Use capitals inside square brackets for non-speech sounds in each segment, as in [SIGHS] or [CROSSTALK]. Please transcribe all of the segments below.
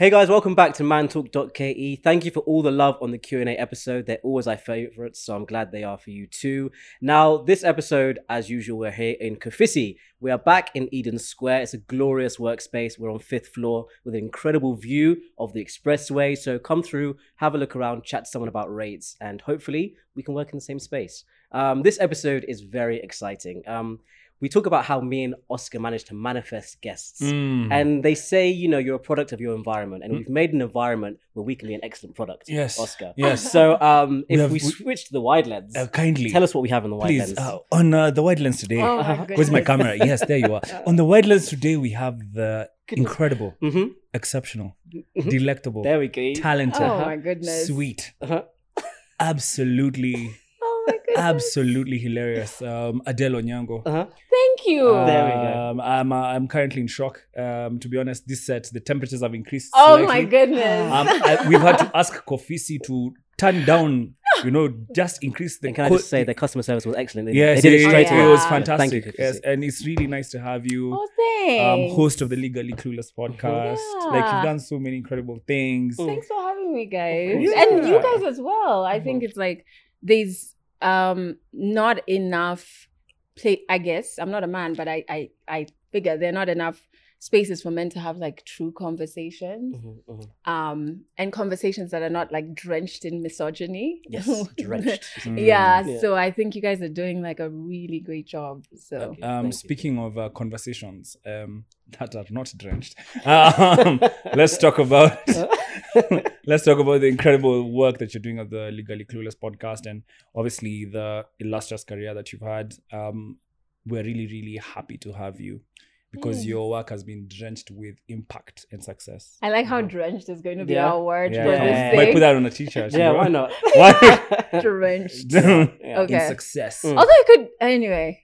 Hey guys, welcome back to mantalk.ke. Thank you for all the love on the Q&A episode. They're always our favorites, so I'm glad they are for you too. Now, this episode, as usual, we're here in Kofisi. We are back in Eden Square. It's a glorious workspace. We're on fifth floor with an incredible view of the expressway. So come through, have a look around, chat to someone about rates, and hopefully we can work in the same space. Um, this episode is very exciting. Um, we talk about how me and Oscar managed to manifest guests. Mm. And they say, you know, you're a product of your environment, and we've made an environment where we can be an excellent product. Yes. Oscar. Yes. So, um, We if have- we, we- switch to the wide lens, Uh, kindly, tell us what we have in the wide please, lens. uh, on uh, the wide lens today. Oh my Where's my camera? Yes, there you are. [LAUGHS] On the wide lens today, we have the Goodness. incredible, hmm exceptional, Mhm. delectable, There we go. talented, Oh my goodness. sweet, Uh-huh. absolutely, my goodness. Absolutely hilarious. Um, Adelle Onyango. Uh-huh. Thank you. There we go. Um, I'm, uh, I'm currently in shock. Um, to be honest, this set, the temperatures have increased. oh slightly. my goodness. Um, I, we've had to ask Kofisi to turn down, you know, just increase the. And can I just say the customer service was excellent. They, Yes, they did it yeah, straight yeah, away. It was fantastic. Thank you, yes, and it's really nice to have you, oh, um, host of the Legally Clueless podcast. Like you've done so many incredible things. Thanks for having me, guys. course. And you guys as well. I think it's like there's um not enough play I guess. I'm not a man, but I I I figure there are not enough spaces for men to have like true conversations. Mhm, mhm. Um and conversations that are not like drenched in misogyny. Yes, [LAUGHS] drenched. Mm. yeah, Yeah. so I think you guys are doing like a really great job. So Okay. Um, Thank you. speaking of uh, conversations um, that are not drenched, [LAUGHS] um, let's talk about [LAUGHS] let's talk about the incredible work that you're doing at the Legally Clueless podcast, and obviously the illustrious career that you've had. Um, we're really, really happy to have you because Thanks. your work has been drenched with impact and success. I like how drenched is going to be Yeah. our word Yeah, for come on. this Might thing. put that on a t-shirt. yeah, why not? [LAUGHS] Why? [LAUGHS] drenched. [LAUGHS] Yeah. Okay. success. Mm. Although it could anyway.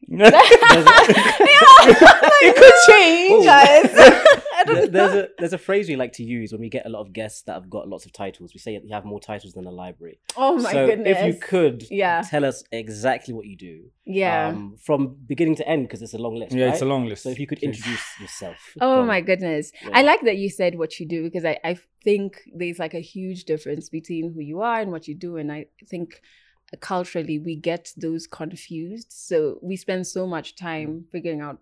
It could change, guys. I don't [LAUGHS] there's know. a there's a phrase we like to use when we get a lot of guests that have got lots of titles. We say you have more titles than a library. Oh my so goodness. if you could, Yeah. tell us exactly what you do, Yeah. um, from beginning to end, because it's a long list. Yeah, right? it's a long list. So if you could introduce yourself. [LAUGHS] Oh from- my goodness. Yeah. I like that you said what you do because I, I think there's like a huge difference between who you are and what you do. And I think culturally we get those confused. So we spend so much time figuring out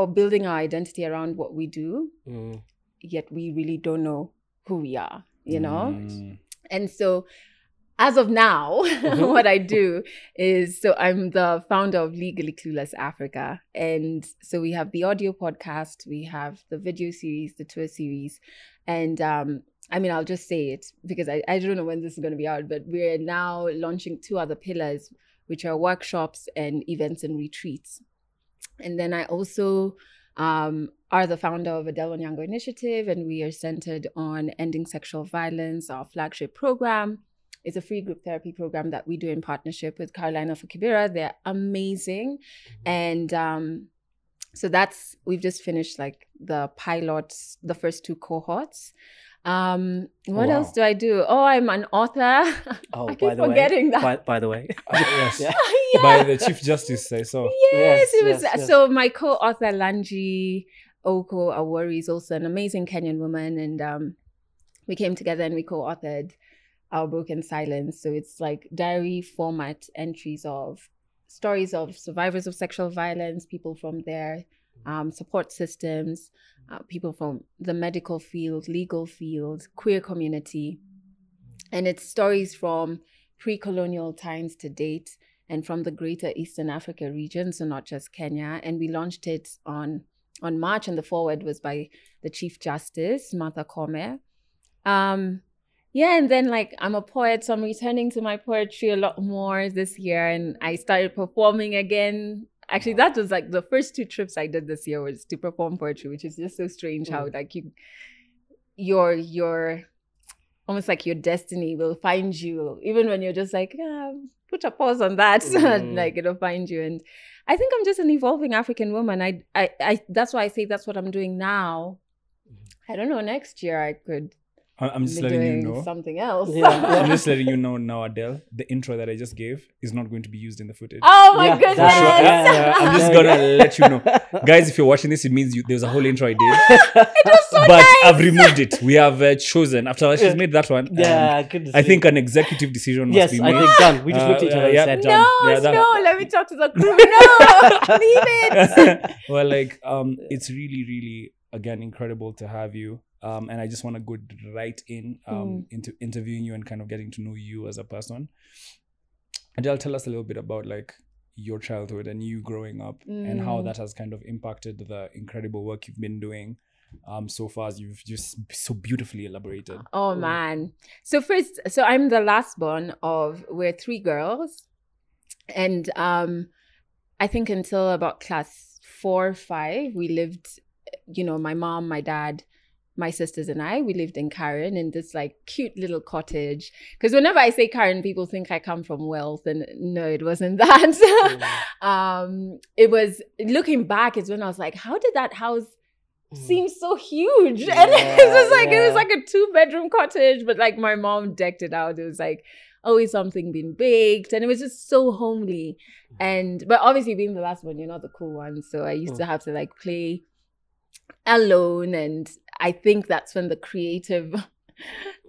or building our identity around what we do, Mm, yet we really don't know who we are, you know? Mm. And so, as of now, Mhm. [LAUGHS] what I do is so I'm the founder of Legally Clueless Africa. And so we have the audio podcast, we have the video series, the tour series. And um, I mean, I'll just say it because I, I don't know when this is going to be out, but we're now launching two other pillars, which are workshops and events and retreats. And then I also um, are the founder of Adelle Onyango Initiative, and we are centered on ending sexual violence. Our flagship program is a free group therapy program that we do in partnership with Carolina for Kibera. They're amazing, and um, so that's we've just finished like the pilots, the first two cohorts. Um, what Wow. else do I do? Oh, I'm an author. [LAUGHS] Oh, I by keep the forgetting way, that. By, by the way, [LAUGHS] Uh, [LAUGHS] yes. Yeah. By the Chief Justice say so. Yes, Yes, it was. yes, yes. So my co-author Lanji Oko Awori is also an amazing Kenyan woman, and um, we came together and we co-authored Our Broken Silence. So it's like diary format entries of stories of survivors of sexual violence, people from their um, support systems, uh, people from the medical field, legal field, queer community, and it's stories from pre-colonial times to date and from the greater Eastern Africa region, so not just Kenya. And we launched it on on March, and the forward was by the Chief Justice Martha Koome. Um, yeah, and then like I'm a poet, so I'm returning to my poetry a lot more this year, and I started performing again. Actually, that was like the first two trips I did this year was to perform poetry, which is just so strange how Mm. like you, your your almost like your destiny will find you even when you're just like ah, put a pause on that. [LAUGHS] Mm. like it'll find you. And i think i'm just an evolving african woman. I, I i that's why i say that's what i'm doing now. I don't know next year i could I'm just letting you know. something else. Yeah. [LAUGHS] I'm just letting you know now, Adelle. The intro that I just gave is not going to be used in the footage. oh my Yeah, goodness! that- Sure, yeah, yeah, yeah. I'm [LAUGHS] just gonna let you know, guys. If you're watching this, it means you, there's a whole intro I did, [LAUGHS] it was so but nice. I've removed it. We have uh, chosen after she's made that one. Yeah, goodness. I think an executive decision must Yes, be I made. think done. We just Uh, looked at each uh, other and yeah, said done. done. no, Yeah, that- no, let me talk to the crew. No, leave it. well, like, um, it's really, really again incredible to have you. Um, and I just want to go right in um Mm. into interviewing you and kind of getting to know you as a person. Adelle, tell us a little bit about like your childhood and you growing up and how Mm. that has kind of impacted the incredible work you've been doing um so far as you've just so beautifully elaborated. Oh Mm. man. So first, so I'm the last born of we're three girls. And um I think until about class four, or five, we lived, you know, my mom, my dad, my sisters and I, we lived in Karen in this like cute little cottage. Because whenever I say Karen, people think I come from wealth. And no, it wasn't [LAUGHS] that. um, it was looking back is when I was like, how did that house mm. seems so huge. [LAUGHS] and it was like it was like a two bedroom cottage, but like my mom decked it out. It was like oh, always something being baked, and it was just so homely. Mm. And but obviously being the last one, you're not the cool one. So I used to mm. have to like play alone, and I think that's when the creative [LAUGHS]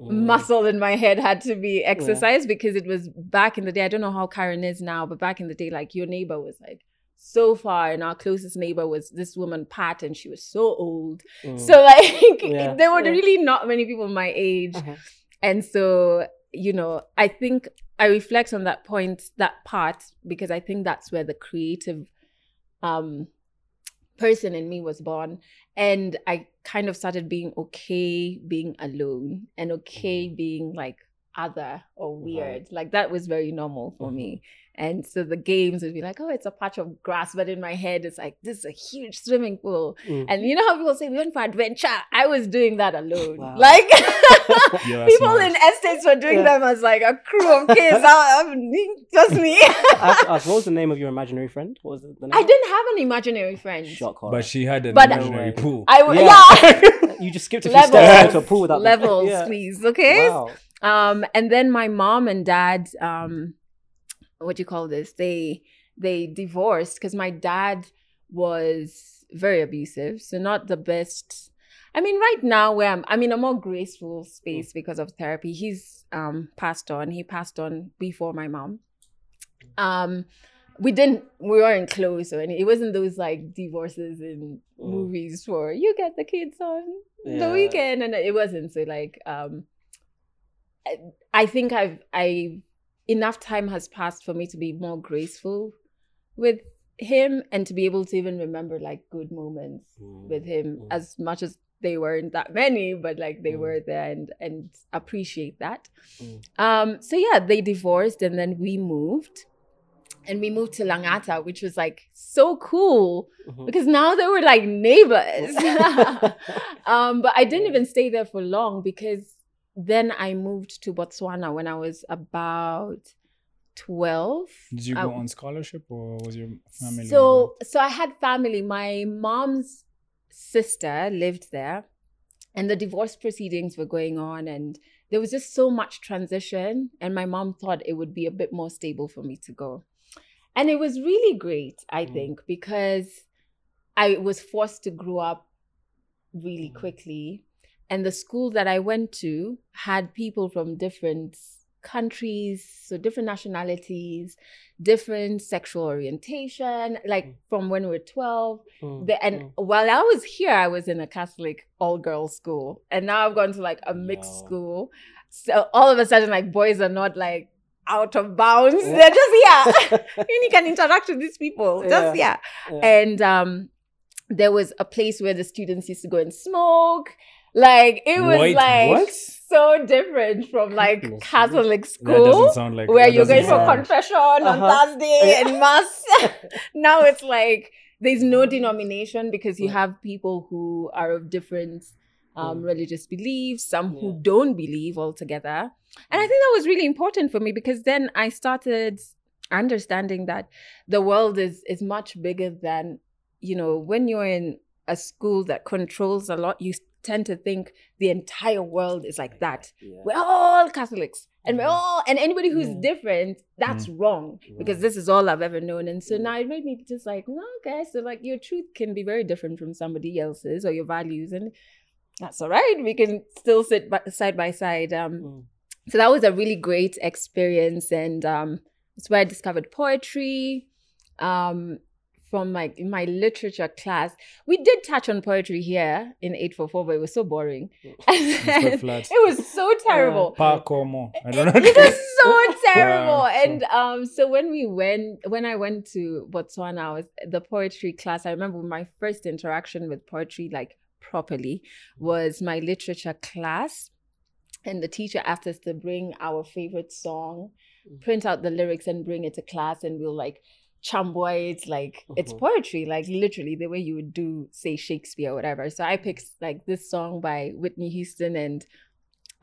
Mm. muscle in my head had to be exercised because it was back in the day. I don't know how Karen is now, but back in the day, like your neighbor was like so far, and our closest neighbor was this woman Pat, and she was so old. Mm. So [LAUGHS] like Yeah, there were yeah. really not many people my age. Uh-huh. And so, you know, I think I reflect on that point, that part, because I think that's where the creative um person in me was born. And I kind of started being okay being alone and okay mm-hmm. being like other or weird. Like that was very normal for me. And so the games would be like, oh, it's a patch of grass. But in my head, it's like, this is a huge swimming pool. Mm. And you know how people say we went for adventure? I was doing that alone. Wow. Like [LAUGHS] Yeah, [LAUGHS] people smart. in estates were doing Yeah. them as like a crew of kids. I, I'm just me. I have ask, what was the name of your imaginary friend? What was it, the name? I didn't have an imaginary friend. Shock horror. But she had an But- imaginary No pool. I w- Yeah. [LAUGHS] yeah. you just skipped a few Levels. steps into a pool without the- Levels, Yeah. please. Okay. Wow. Um, and then my mom and dad, um, what do you call this? They they divorced because my dad was very abusive. So not the best. I mean, right now where I'm, I'm in a more graceful space because of therapy. He's um passed on. He passed on before my mom. Um, we didn't. We weren't close or any. It wasn't those like divorces in Mm. movies for you get the kids on the weekend, and it wasn't. So like um. I- think I've I enough time has passed for me to be more graceful with him and to be able to even remember like good moments Mm. with him Mm. as much as they weren't that many but like they Mm. were there and and appreciate that Mm. um so yeah they divorced and then we moved and we moved to Langata which was like so cool Mhm. because now they were like neighbors [LAUGHS] [LAUGHS] um but I didn't even stay there for long because then I moved to Botswana when I was about 12 Did you I- go on scholarship or was your family? so so I had family. My mom's sister lived there, and the divorce proceedings were going on, and there was just so much transition. And my mom thought it would be a bit more stable for me to go, and it was really great. I Mm. think because I was forced to grow up really Mm. quickly, and the school that I went to had people from different countries, so different nationalities, different sexual orientation, like Mm. from when we were 12. Mm, The, and mm. while I was here, I was in a Catholic all girls school. And now I've gone to like a mixed Yo. school. So all of a sudden, like boys are not like out of bounds. Yeah. They're just here. [LAUGHS] [LAUGHS] and you can interact with these people. Just Yeah. yeah. Yeah. And um there was a place where the students used to go and smoke. Like it was Wait, like what? so different from like Goodness Catholic That school doesn't sound like where that you're going doesn't for confession on Uh-huh. Thursday Yeah. and mass. [LAUGHS] [LAUGHS] now it's like there's no denomination because you Mm. have people who are of different um, Mm. religious beliefs, some who don't believe altogether. And I think that was really important for me because then I started understanding that the world is is much bigger than you know when you're in a school that controls a lot you tend to think the entire world is like that. Yeah. We're all Catholics. And we're Mhm. all and anybody who's Yeah. different, that's wrong. Because this is all I've ever known. And so Mm. now it made me just like, well, okay, so like your truth can be very different from somebody else's or your values. And that's all right. We can still sit by, side by side. Um, Mm. so that was a really great experience and um it's where i discovered poetry um from my my literature class. We did touch on poetry here in 844 but it was so boring. [LAUGHS] [LAUGHS] It was so [LAUGHS] terrible. Pa. I don't know. it was so terrible. so- and um so when we went when i went to botswana I was the poetry class i remember my first interaction with poetry like properly was my literature class. And the teacher asked us to bring our favorite song Mm. print out the lyrics and bring it to class. And we'll like chamboy it like it's Mhm. poetry like literally the way you would do say shakespeare or whatever so i picked like this song by whitney houston and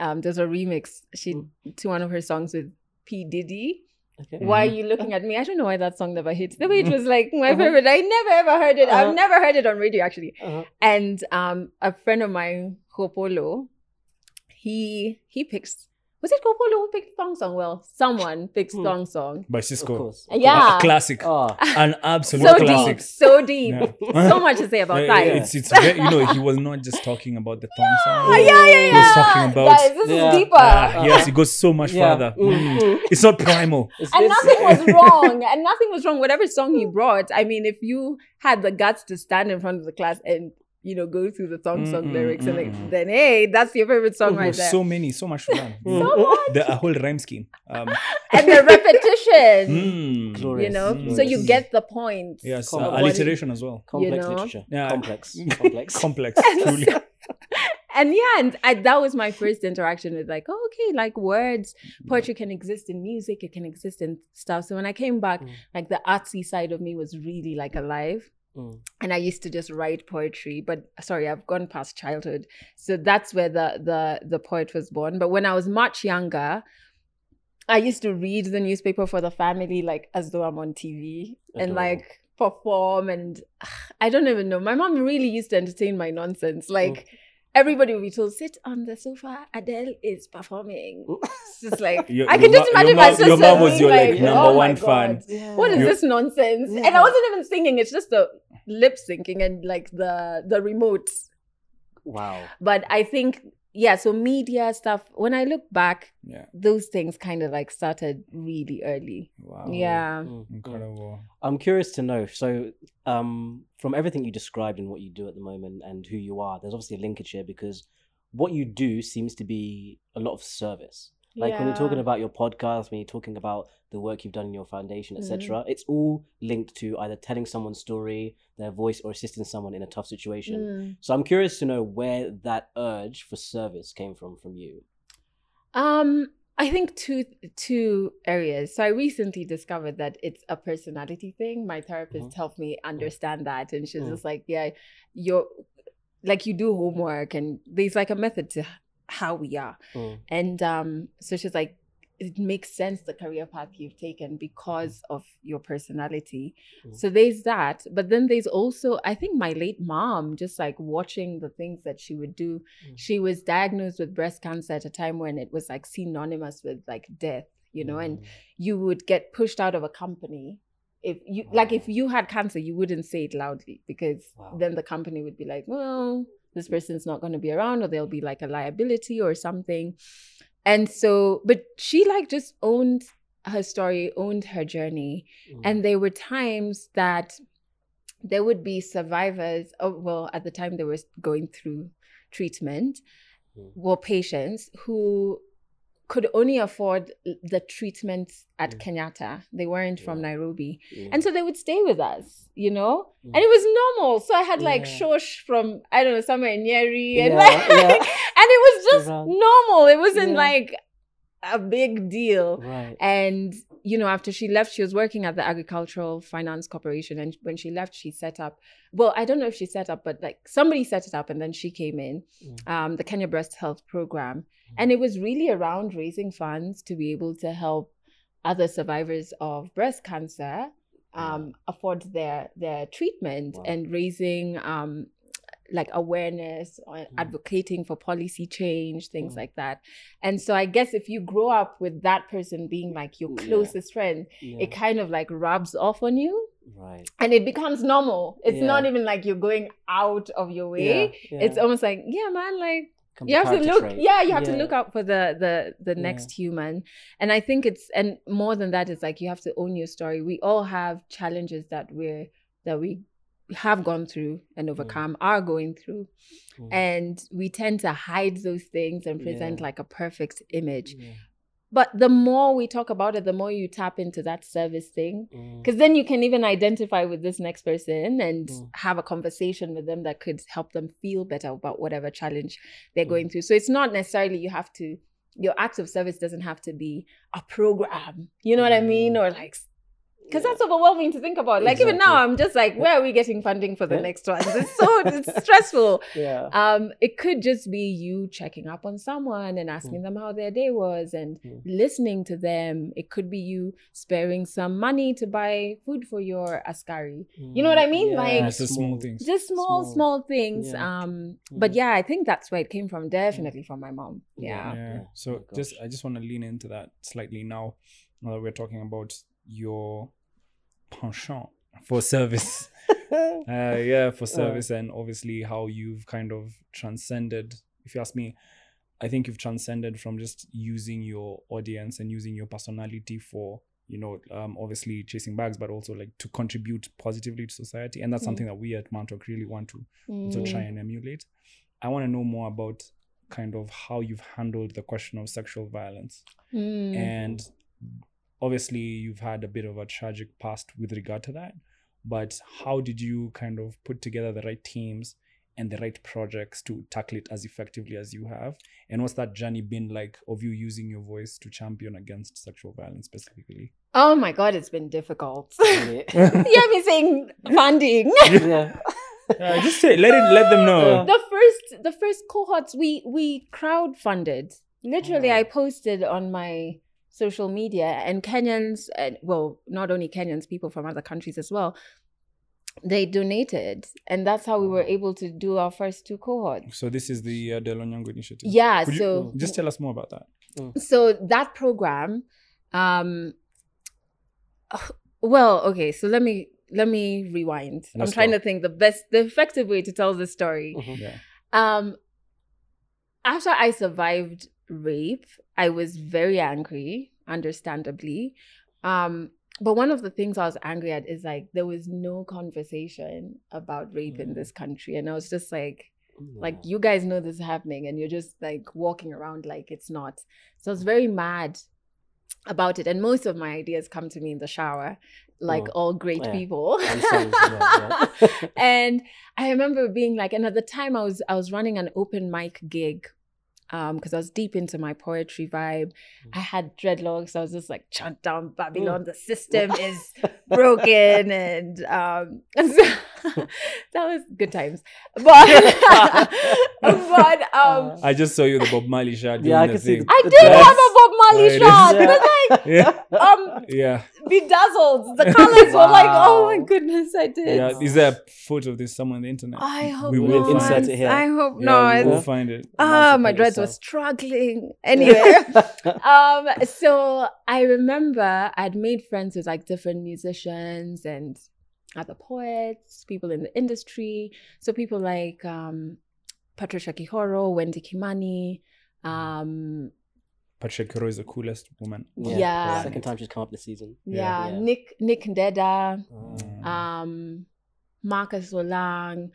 um there's a remix she Mm. to one of her songs with p diddy Okay. why are Mhm. you looking at me i don't know why that song never hits the way it was like my Uh-huh. favorite i never ever heard it Uh-huh. i've never heard it on radio actually Uh-huh. and um a friend of mine Hopolo, he he picks was it Kopolo who picked Thong Song? Well, someone picked Hmm. Thong Song. By Of Sisqó. course. Yeah. A classic. Ah. An absolute So classic. deep, so deep. Yeah. So much to say about [LAUGHS] Yeah, that. yeah, It's, it's very, you know, he was not just talking about the thong song. Oh, [LAUGHS] yeah, yeah, yeah. He was talking about- Guys, this Yeah. is deeper. Ah, yes, it goes so much Yeah. further. Mm, Mm. mm. It's not primal. It's- and it's- nothing was [LAUGHS] wrong. And nothing was wrong. Whatever song he brought, I mean, if you had the guts to stand in front of the class and you know go through the song song Mm, mm, lyrics and like, mm. then hey, that's your favorite song Mhm. right there. so many, so much to [LAUGHS] learn. Mm. So much. the a whole rhyme scheme. Um, [LAUGHS] and the repetition. mm, Glorious. You know, Mm. so you get the point. Yes, Come uh, on. What is- alliteration as well. Complex know? literature. Yeah. Complex. [LAUGHS] Complex. Complex, And truly. so- and yeah, and I, that was my first interaction with like, oh, okay, like words, poetry can exist in music, it can exist in stuff. So when I came back, Mm. like the artsy side of me was really like alive. Mm. And I used to just write poetry, but sorry, I've gone past childhood. So that's where the the the poet was born. But when I was much younger, I used to read the newspaper for the family, like as though I'm on TV and like perform. And I don't even know. My mom really used to entertain my nonsense. Like everybody will be told, sit on the sofa. Adelle is performing. It's just like [LAUGHS] Your- I can just ma- imagine your my sister. your mom was your, like, number "Oh one fan." Yeah. What is this nonsense? And I wasn't even singing. It's just the lip syncing and like the the remote. Wow. But I think yeah. So media stuff. When I look back, Yeah. those things kind of like started really early. Wow. Yeah. Mm, mm. Incredible. I'm curious to know. So, um, from everything you described and what you do at the moment and who you are, there's obviously a linkage here because what you do seems to be a lot of service. Like when you're talking about your podcast, when you're talking about the work you've done in your foundation, etc., it's all linked to either telling someone's story, their voice, or assisting someone in a tough situation. Mm. So I'm curious to know where that urge for service came from from you. Um, I think two two areas. So I recently discovered that it's a personality thing. My therapist Mhm. helped me understand that, and she's Mm. just like, "Yeah, you're like you do homework, and there's like a method to how we are." Mm. And um, so she's like, "It makes sense the career path you've taken because of your personality." Mm. So there's that, but then there's also I think my late mom just like watching the things that she would do Mm. she was diagnosed with breast cancer at a time when it was like synonymous with like death you know and Mm. you would get pushed out of a company if you like if you had cancer you wouldn't say it loudly because Wow. then the company would be like well this person's not going to be around or there'll be like a liability or something and so but she like just owned her story owned her journey Mm. and there were times that there would be survivors oh well at the time they were going through treatment Mm. were patients who could only afford the treatment at Mm. Kenyatta. They weren't from Nairobi. Yeah. And so they would stay with us, you know? Mm. And it was normal. So I had like Yeah. Shosh from, I don't know, somewhere in Nyeri. And, Yeah, like, yeah. [LAUGHS] and it was just normal. It wasn't Yeah. like a big deal. right. And, you know, after she left, she was working at the Agricultural Finance Corporation. And when she left, she set up, well, I don't know if she set up, but like somebody set it up and then she came in, Mm. um, the Kenya Breast Health Program. Mm. And it was really around raising funds to be able to help other survivors of breast cancer um, afford their, their treatment Wow. and raising um, like awareness or advocating for policy change things Mm. like that and so i guess if you grow up with that person being like your Yeah. closest friend Yeah. it kind of like rubs off on you right. and it becomes normal it's Yeah. not even like you're going out of your way Yeah, it's almost like yeah man like you have to look trait. yeah you have to look out for the the the Yeah. next human and i think it's and more than that it's like you have to own your story we all have challenges that we're that we have gone through and overcome are going through Mm. and we tend to hide those things and present Yeah. like a perfect image Yeah. but the more we talk about it the more you tap into that service thing Mm. because then you can even identify with this next person and Mm. have a conversation with them that could help them feel better about whatever challenge they're Mm. going through so it's not necessarily you have to your act of service doesn't have to be a program you know what i mean Mm. or like because Yeah. that's overwhelming to think about like even now i'm just like where are we getting funding for the Yeah. next one it's so it's [LAUGHS] stressful Yeah. um it could just be you checking up on someone and asking them how their day was and Mm. listening to them it could be you sparing some money to buy food for your askari you know what I mean? Like- Yeah, it's the small things. just small Small. small, things Yeah. um but Mm. yeah i think that's where it came from definitely from my mom Yeah. yeah yeah. Yeah. So Oh, just. I just want to lean into that slightly now. Now that we're talking about your penchant for service. [LAUGHS] uh, yeah, for service and obviously how you've kind of transcended. If you ask me, I think you've transcended from just using your audience and using your personality for you know um, obviously chasing bags but also like to contribute positively to society and that's Mm. something that we at mantalk really want to also Mm. try and emulate i want to know more about kind of how you've handled the question of sexual violence Mm. and obviously you've had a bit of a tragic past with regard to that but how did you kind of put together the right teams and the right projects to tackle it as effectively as you have? And what's that journey been like of you using your voice to champion against sexual violence specifically? Oh my god it's been difficult. [LAUGHS] Yeah. [LAUGHS] you have me saying [LAUGHS] funding yeah. Yeah, uh, just say let it let them know. The first the first cohorts we we crowdfunded. Literally Oh. i posted on my social media and kenyans and well not only kenyans people from other countries as well they donated and that's how we were able to do our first two cohorts. So this is the uh, delonyango initiative. Yeah Could you- so just tell us more about that? So that program um well okay so let me let me rewind. Let's i'm trying go. to think the best the effective way to tell the story. Mhm. yeah. Um after i survived rape i was very angry understandably um but one of the things i was angry at is like there was no conversation about rape in Mm. this country and i was just like like you guys know this is happening and you're just like walking around like it's not so i was very mad about it and most of my ideas come to me in the shower like Oh, all great yeah. people And songs as well, yeah. and i remember being like and at the time i was i was running an open mic gig um because i was deep into my poetry vibe Mm. i had dreadlocks i was just like chant down babylon the system is [LAUGHS] broken and um [LAUGHS] that was good times [LAUGHS] but but um I just saw you the Bob Marley shot. Yeah, I doing the can see thing. the- I did dress. have a Bob Marley Right. shot. Yeah. But like Yeah, um yeah, bedazzled. The colors were like, oh my goodness, I did. yeah. Is there a photo of this somewhere on the internet? I hope We not. will insert it here. I hope Yeah, not. we will find it. Ah, my Emancipate dreads were yourself. struggling. Anyway, [LAUGHS] um, so I remember I'd made friends with like different musicians and other poets, people in the industry. So people like um, Patricia Kihoro, Wendy Kimani, um, Patricia Kihoro is the coolest woman. Yeah. Second time she's come up this season. yeah, Yeah. Nick Nick Ndeda, Mm. um, Marcus Solang,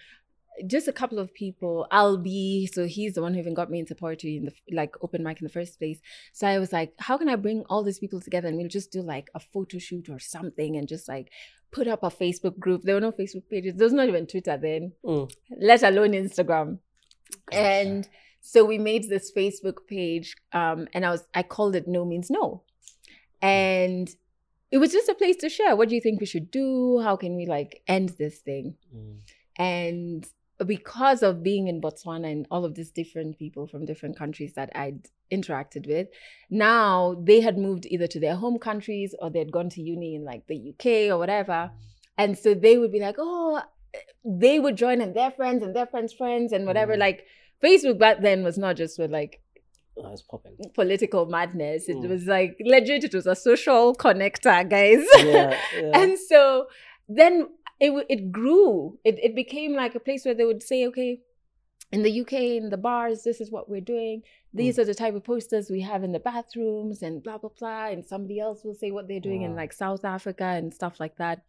just a couple of people. Albi, so he's the one who even got me into poetry in the like open mic in the first place. So I was like, how can I bring all these people together and we'll just do like a photo shoot or something and just like put up a Facebook group. There were no Facebook pages. There was not even Twitter then, Mm. let alone Instagram. And so we made this Facebook page, um, and I was I called it No Means No, and it was just a place to share. What do you think we should do? How can we like end this thing? Mm. And because of being in Botswana and all of these different people from different countries that I'd interacted with, now they had moved either to their home countries or they'd gone to uni in like the UK or whatever. And so they would be like, oh, they would join and their friends and their friends' friends and whatever. Mm. Like Facebook back then was not just with like Oh, it's popping. political madness. It Mm. was like legit. It was a social connector, guys. Yeah, [LAUGHS] yeah. and so then it it grew. It it became like a place where they would say, okay, in the UK, in the bars, this is what we're doing. These are the type of posters we have in the bathrooms, and blah blah blah. And somebody else will say what they're doing in like South Africa and stuff like that.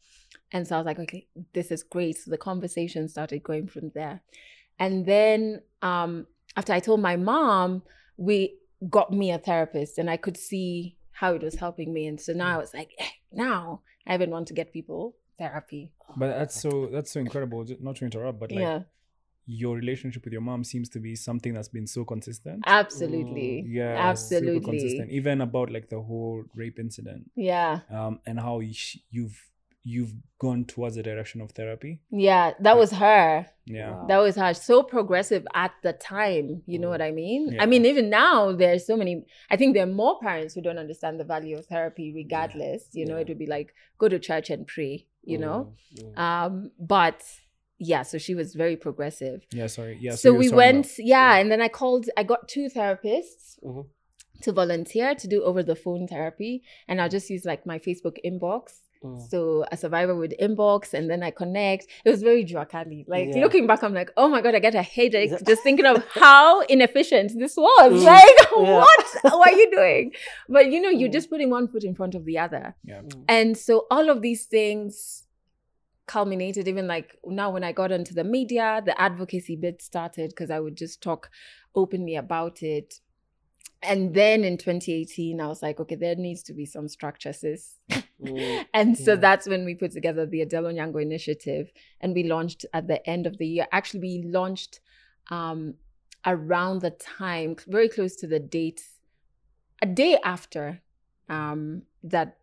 And so I was like, okay, this is great. So the conversation started going from there. And then um, after I told my mom, we got me a therapist, and I could see how it was helping me. And so now I was like, eh, now I even want to get people therapy. But that's so that's so incredible. Just not to interrupt, but like yeah, your relationship with your mom seems to be something that's been so consistent. absolutely. yeah, absolutely. consistent. Even about like the whole rape incident, Yeah, um, and how you've you've gone towards the direction of therapy. yeah, that was her. Yeah, Wow. That was her. So progressive at the time. You know Mm. what I mean? Yeah. I mean, even now, there's so many. I think there are more parents who don't understand the value of therapy, regardless. You know, Yeah. it would be like go to church and pray. You know, Mm, um, but yeah. So she was very progressive. yeah. Sorry, yeah. so you were we went, about- yeah, and then I called. I got two therapists Mhm. to volunteer to do over the phone therapy, and I'll just use like my Facebook inbox. Mm. So a survivor would inbox and then I connect. It was very Drakali. Like Yeah. looking back, I'm like, oh my god, I get a headache Is just thinking of [LAUGHS] how inefficient this was. Mm. Like, [LAUGHS] Yeah. what? what are you [LAUGHS] doing? But you know, you're Mm. just putting one foot in front of the other. yeah. Mm. And so all of these things culminated even like now when I got into the media, the advocacy bit started because I would just talk openly about it. And then in 2018, I was like, okay, there needs to be some structure, sis. Mm. [LAUGHS] And so Yeah. that's when we put together the Adelle Onyango initiative and we launched at the end of the year. Actually, we launched um, around the time, very close to the date, a day after um, that,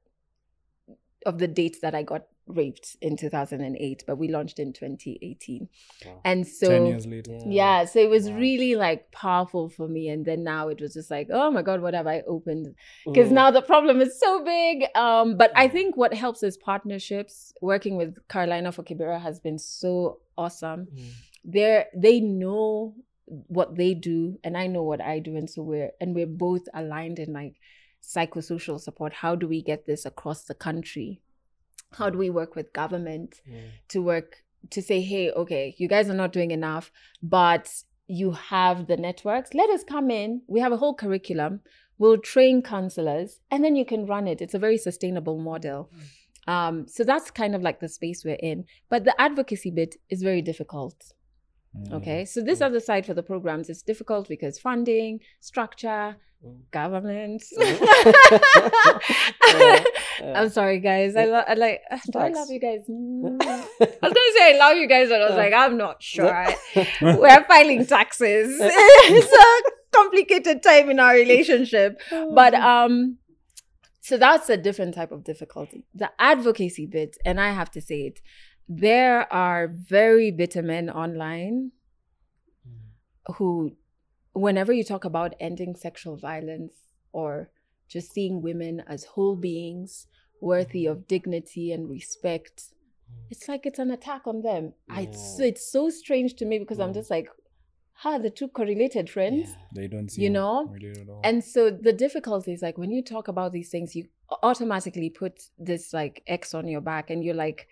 of the date that I got raped in 2008, but we launched in 2018. Wow. And so Ten years later. yeah, so it was Wow. really like powerful for me. And then now it was just like, oh my God, what have I opened? Because now the problem is so big. Um, but I think what helps is partnerships. Working with Carolina for Kibera has been so awesome. Mm. They're they know what they do, and I know what I do, and so we're and we're both aligned in like psychosocial support. How do we get this across the country? How do we work with government? Mm. to work to say, hey, okay, you guys are not doing enough, but you have the networks. Let us come in. We have a whole curriculum. We'll train counselors, and then you can run it. It's a very sustainable model. Um, so that's kind of like the space we're in. But the advocacy bit is very difficult. Mm. Okay. So this Mm. other side for the programs is difficult because funding, structure, Mm. government. Yeah, [LAUGHS] yeah. I'm sorry, guys. I, lo- I like. [SIGHS] Do I love you guys? [LAUGHS] Mm. I was gonna say I love you guys, but I was like, I'm not sure. [LAUGHS] We're filing taxes. it's a complicated time in our relationship. But um, so that's a different type of difficulty. The advocacy bit, and I have to say it, there are very bitter men online Mm. who, whenever you talk about ending sexual violence or just seeing women as whole beings worthy of dignity and respect, it's like it's an attack on them. I, it's, it's so strange to me because I'm Mm. just like, how are the two correlated friends? Yeah. They don't see You know? related at all. And so the difficulty is like when you talk about these things, you automatically put this like X on your back and you're like,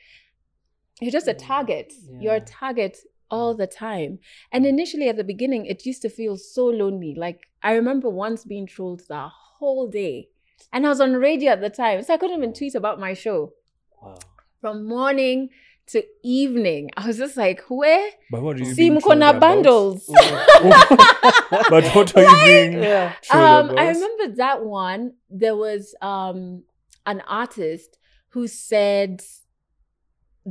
you're just a target. You're a target all the time. And initially at the beginning, it used to feel so lonely. Like I remember once being trolled the whole day. And I was on radio at the time. So I couldn't even tweet about my show. Wow. From morning to evening. I was just like, where? but what are you See being trolled Mukona bundles. [LAUGHS] but what are you being Yeah. um. I remember that one. There was um, an artist who said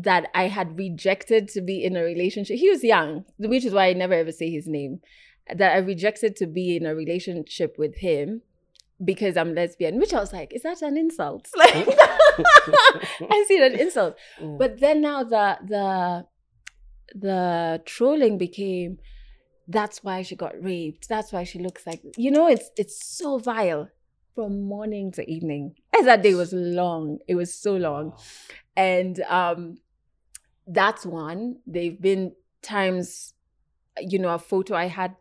that I had rejected to be in a relationship. He was young, which is why I never ever say his name. That I rejected to be in a relationship with him because I'm lesbian. Which I was like, is that an insult? Like, [LAUGHS] [LAUGHS] I see that insult. Mm. But then now the the the trolling became that's why she got raped. That's why she looks like you know, it's it's so vile from morning to evening. As that day was long. It was so long. And um that's one. They've been times, you know, a photo I had.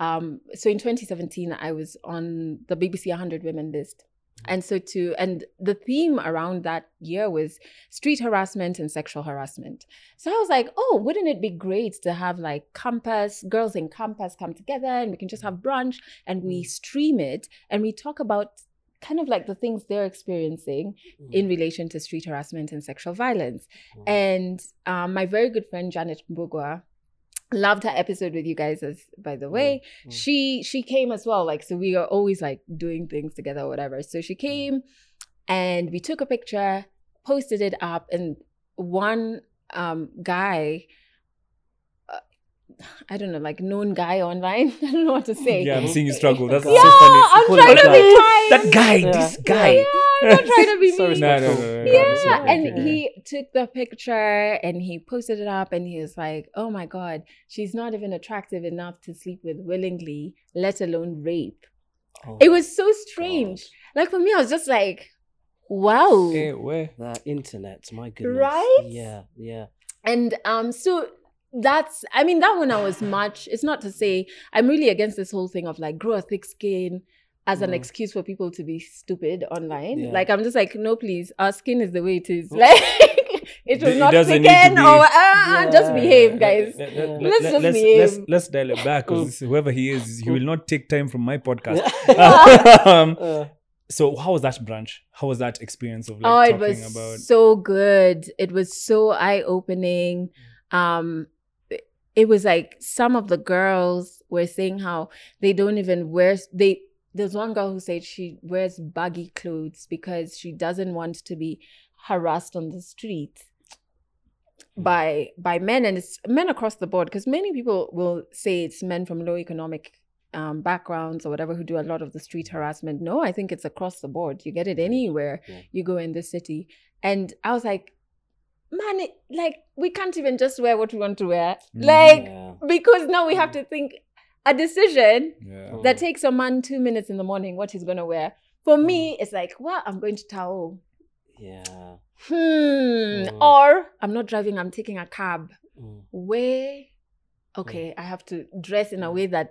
Um, so in 2017, I was on the BBC 100 Women list. And so to, and the theme around that year was street harassment and sexual harassment. So I was like, oh, wouldn't it be great to have like campus, girls in campus come together and we can just have brunch and we stream it and we talk about kind of like the things they're experiencing Mm. in relation to street harassment and sexual violence. Mm. And um, my very good friend Janet Mbugua loved her episode with you guys as by the way mm. she she came as well like so we are always like doing things together or whatever so she came and we took a picture posted it up and one um guy [SIGHS] I don't know, like known guy online. [LAUGHS] I don't know what to say. Yeah, I'm seeing you struggle. That's [LAUGHS] Yeah, so funny. I'm Call trying to guy. be kind. That guy, Yeah. this guy. Yeah, I'm not trying to be [LAUGHS] So mean. No, no, no, no, no, Yeah, it's okay. and Yeah. he took the picture and he posted it up and he was like, "Oh my god, she's not even attractive enough to sleep with willingly, let alone rape." Oh, It was so strange. Like for me, I was just like, "Wow." Hey, where? the internet, my goodness. Right? Yeah, yeah. And um, so that's I mean, that one I was much. It's not to say I'm really against this whole thing of like grow a thick skin as an Mm. excuse for people to be stupid online. Yeah. Like I'm just like, no, please, our skin is the way it is. Mm. Like [LAUGHS] it will It not doesn't need thicken or uh, just behave, guys. Let, Yeah. let, Let's just let's, behave. let's, let's dial it back Mm. because whoever he is, he will not take time from my podcast. [LAUGHS] Um, [LAUGHS] Uh, so how was that branch? How was that experience of like oh, it talking was about? so good. It was so eye opening. Um, it- was like some of the girls were saying how they don't even wear they. There's one girl who said she wears baggy clothes because she doesn't want to be harassed on the street by by men and it's men across the board because many people will say it's men from low economic um, backgrounds or whatever who do a lot of the street harassment. No, I think it's across the board. You get it anywhere Yeah. you go in the city. And I was like, man, it, like we can't even just wear what we want to wear. Mhm. Like, yeah. because now we have to think a decision yeah. that takes a man two minutes in the morning what he's going to wear. For me, it's like, well, I'm going to Tao. Yeah. Hmm. Mm. Or I'm not driving, I'm taking a cab. Mm. Where, okay, I have to dress in a way that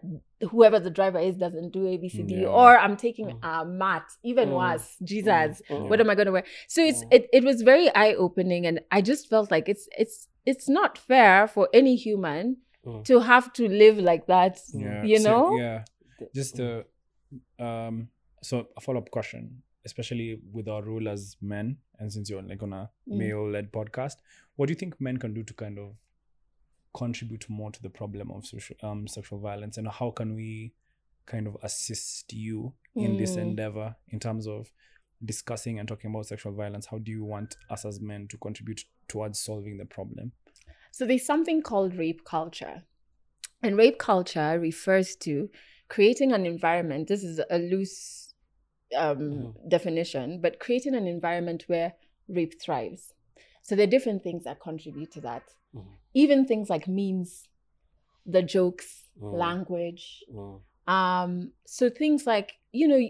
whoever the driver is doesn't do ABCD. Yeah. Or I'm taking Mm. a mat, even Mm. worse, Jesus. Mm. What am I going to wear? So it's Mm. it, it was very eye opening, and I just felt like it's it's it's not fair for any human Mm. to have to live like that. Yeah, you so, know? yeah. Just uh, um, so a follow up question, especially with our role as men, and since you're like on a Mm. male led podcast, what do you think men can do to kind of contribute more to the problem of social um sexual violence, and how can we kind of assist you in this Mm. endeavor in terms of discussing and talking about sexual violence? How do you want us as men to contribute towards solving the problem? So there's something called rape culture. And rape culture refers to creating an environment. This is a loose um, Mhm. definition, but creating an environment where rape thrives. So there are different things that contribute to that. Mhm. Even things like memes, the jokes, Mm. language. Mm. Um, so things like, you know,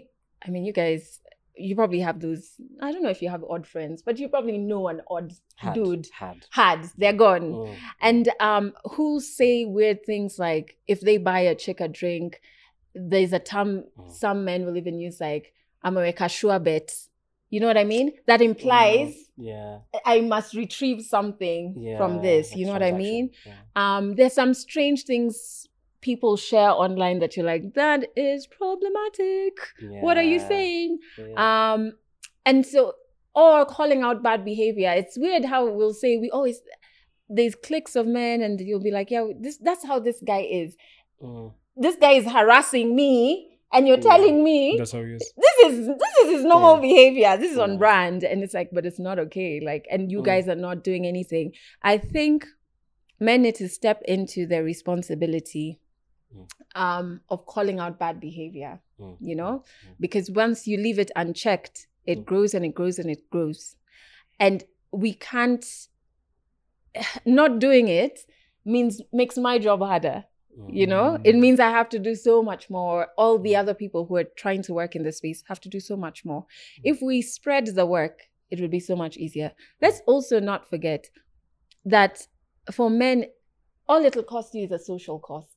I mean, you guys, you probably have those. I don't know if you have odd friends, but you probably know an odd Had. dude. Had. Had they're gone Mm. and um who say weird things like if they buy a chick a drink there's a term Mm. some men will even use like i'm a kashua bet you know what i mean that implies Yeah. i must retrieve something Yeah. from this you know what i mean um there's some strange things people share online that you're like that is problematic Yeah. what are you saying Yeah. um, and so, or calling out bad behavior. It's weird how we'll say we always there's cliques of men, and you'll be like, yeah, this that's how this guy is. Mm. This guy is harassing me, and you're Yeah. telling me That's how it is. this is this is his normal Yeah. behavior. This is Yeah. on brand, and it's like, but it's not okay. Like, and you Mm. guys are not doing anything. I think men need to step into their responsibility. Mm. Um, of calling out bad behavior Mm. you know Mm. because once you leave it unchecked it Mm. grows and it grows and it grows and we can't [SIGHS] not doing it means makes my job harder you know it Mm. means i have to do so much more all the other people who are trying to work in this space have to do so much more if we spread the work it would be so much easier let's also not forget that for men, all it'll cost you is a social cost.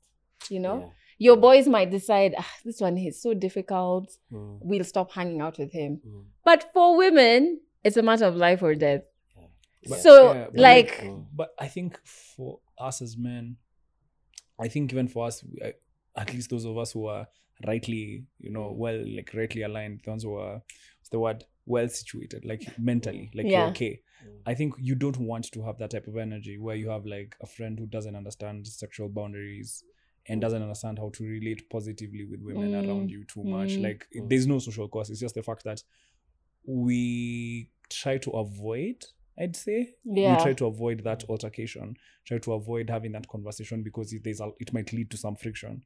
You know, Yeah. your boys might decide ah, this one is so difficult. Mm, We'll stop hanging out with him. mm, But for women, it's a matter of life or death. But- so, yeah, but like, mm. But I think for us as men, I think even for us, at least those of us who are rightly, you know, well, like rightly aligned, the ones who are, what's the word, well situated, like mentally, like Yeah. you're okay. Mm. I think you don't want to have that type of energy where you have like a friend who doesn't understand sexual boundaries and doesn't understand how to relate positively with women Mm, around you too much. mm. Like Mm. there's no social cost. It's just the fact that we try to avoid, I'd say, Yeah. we try to avoid that altercation, try to avoid having that conversation because it, there's a, it might lead to some friction.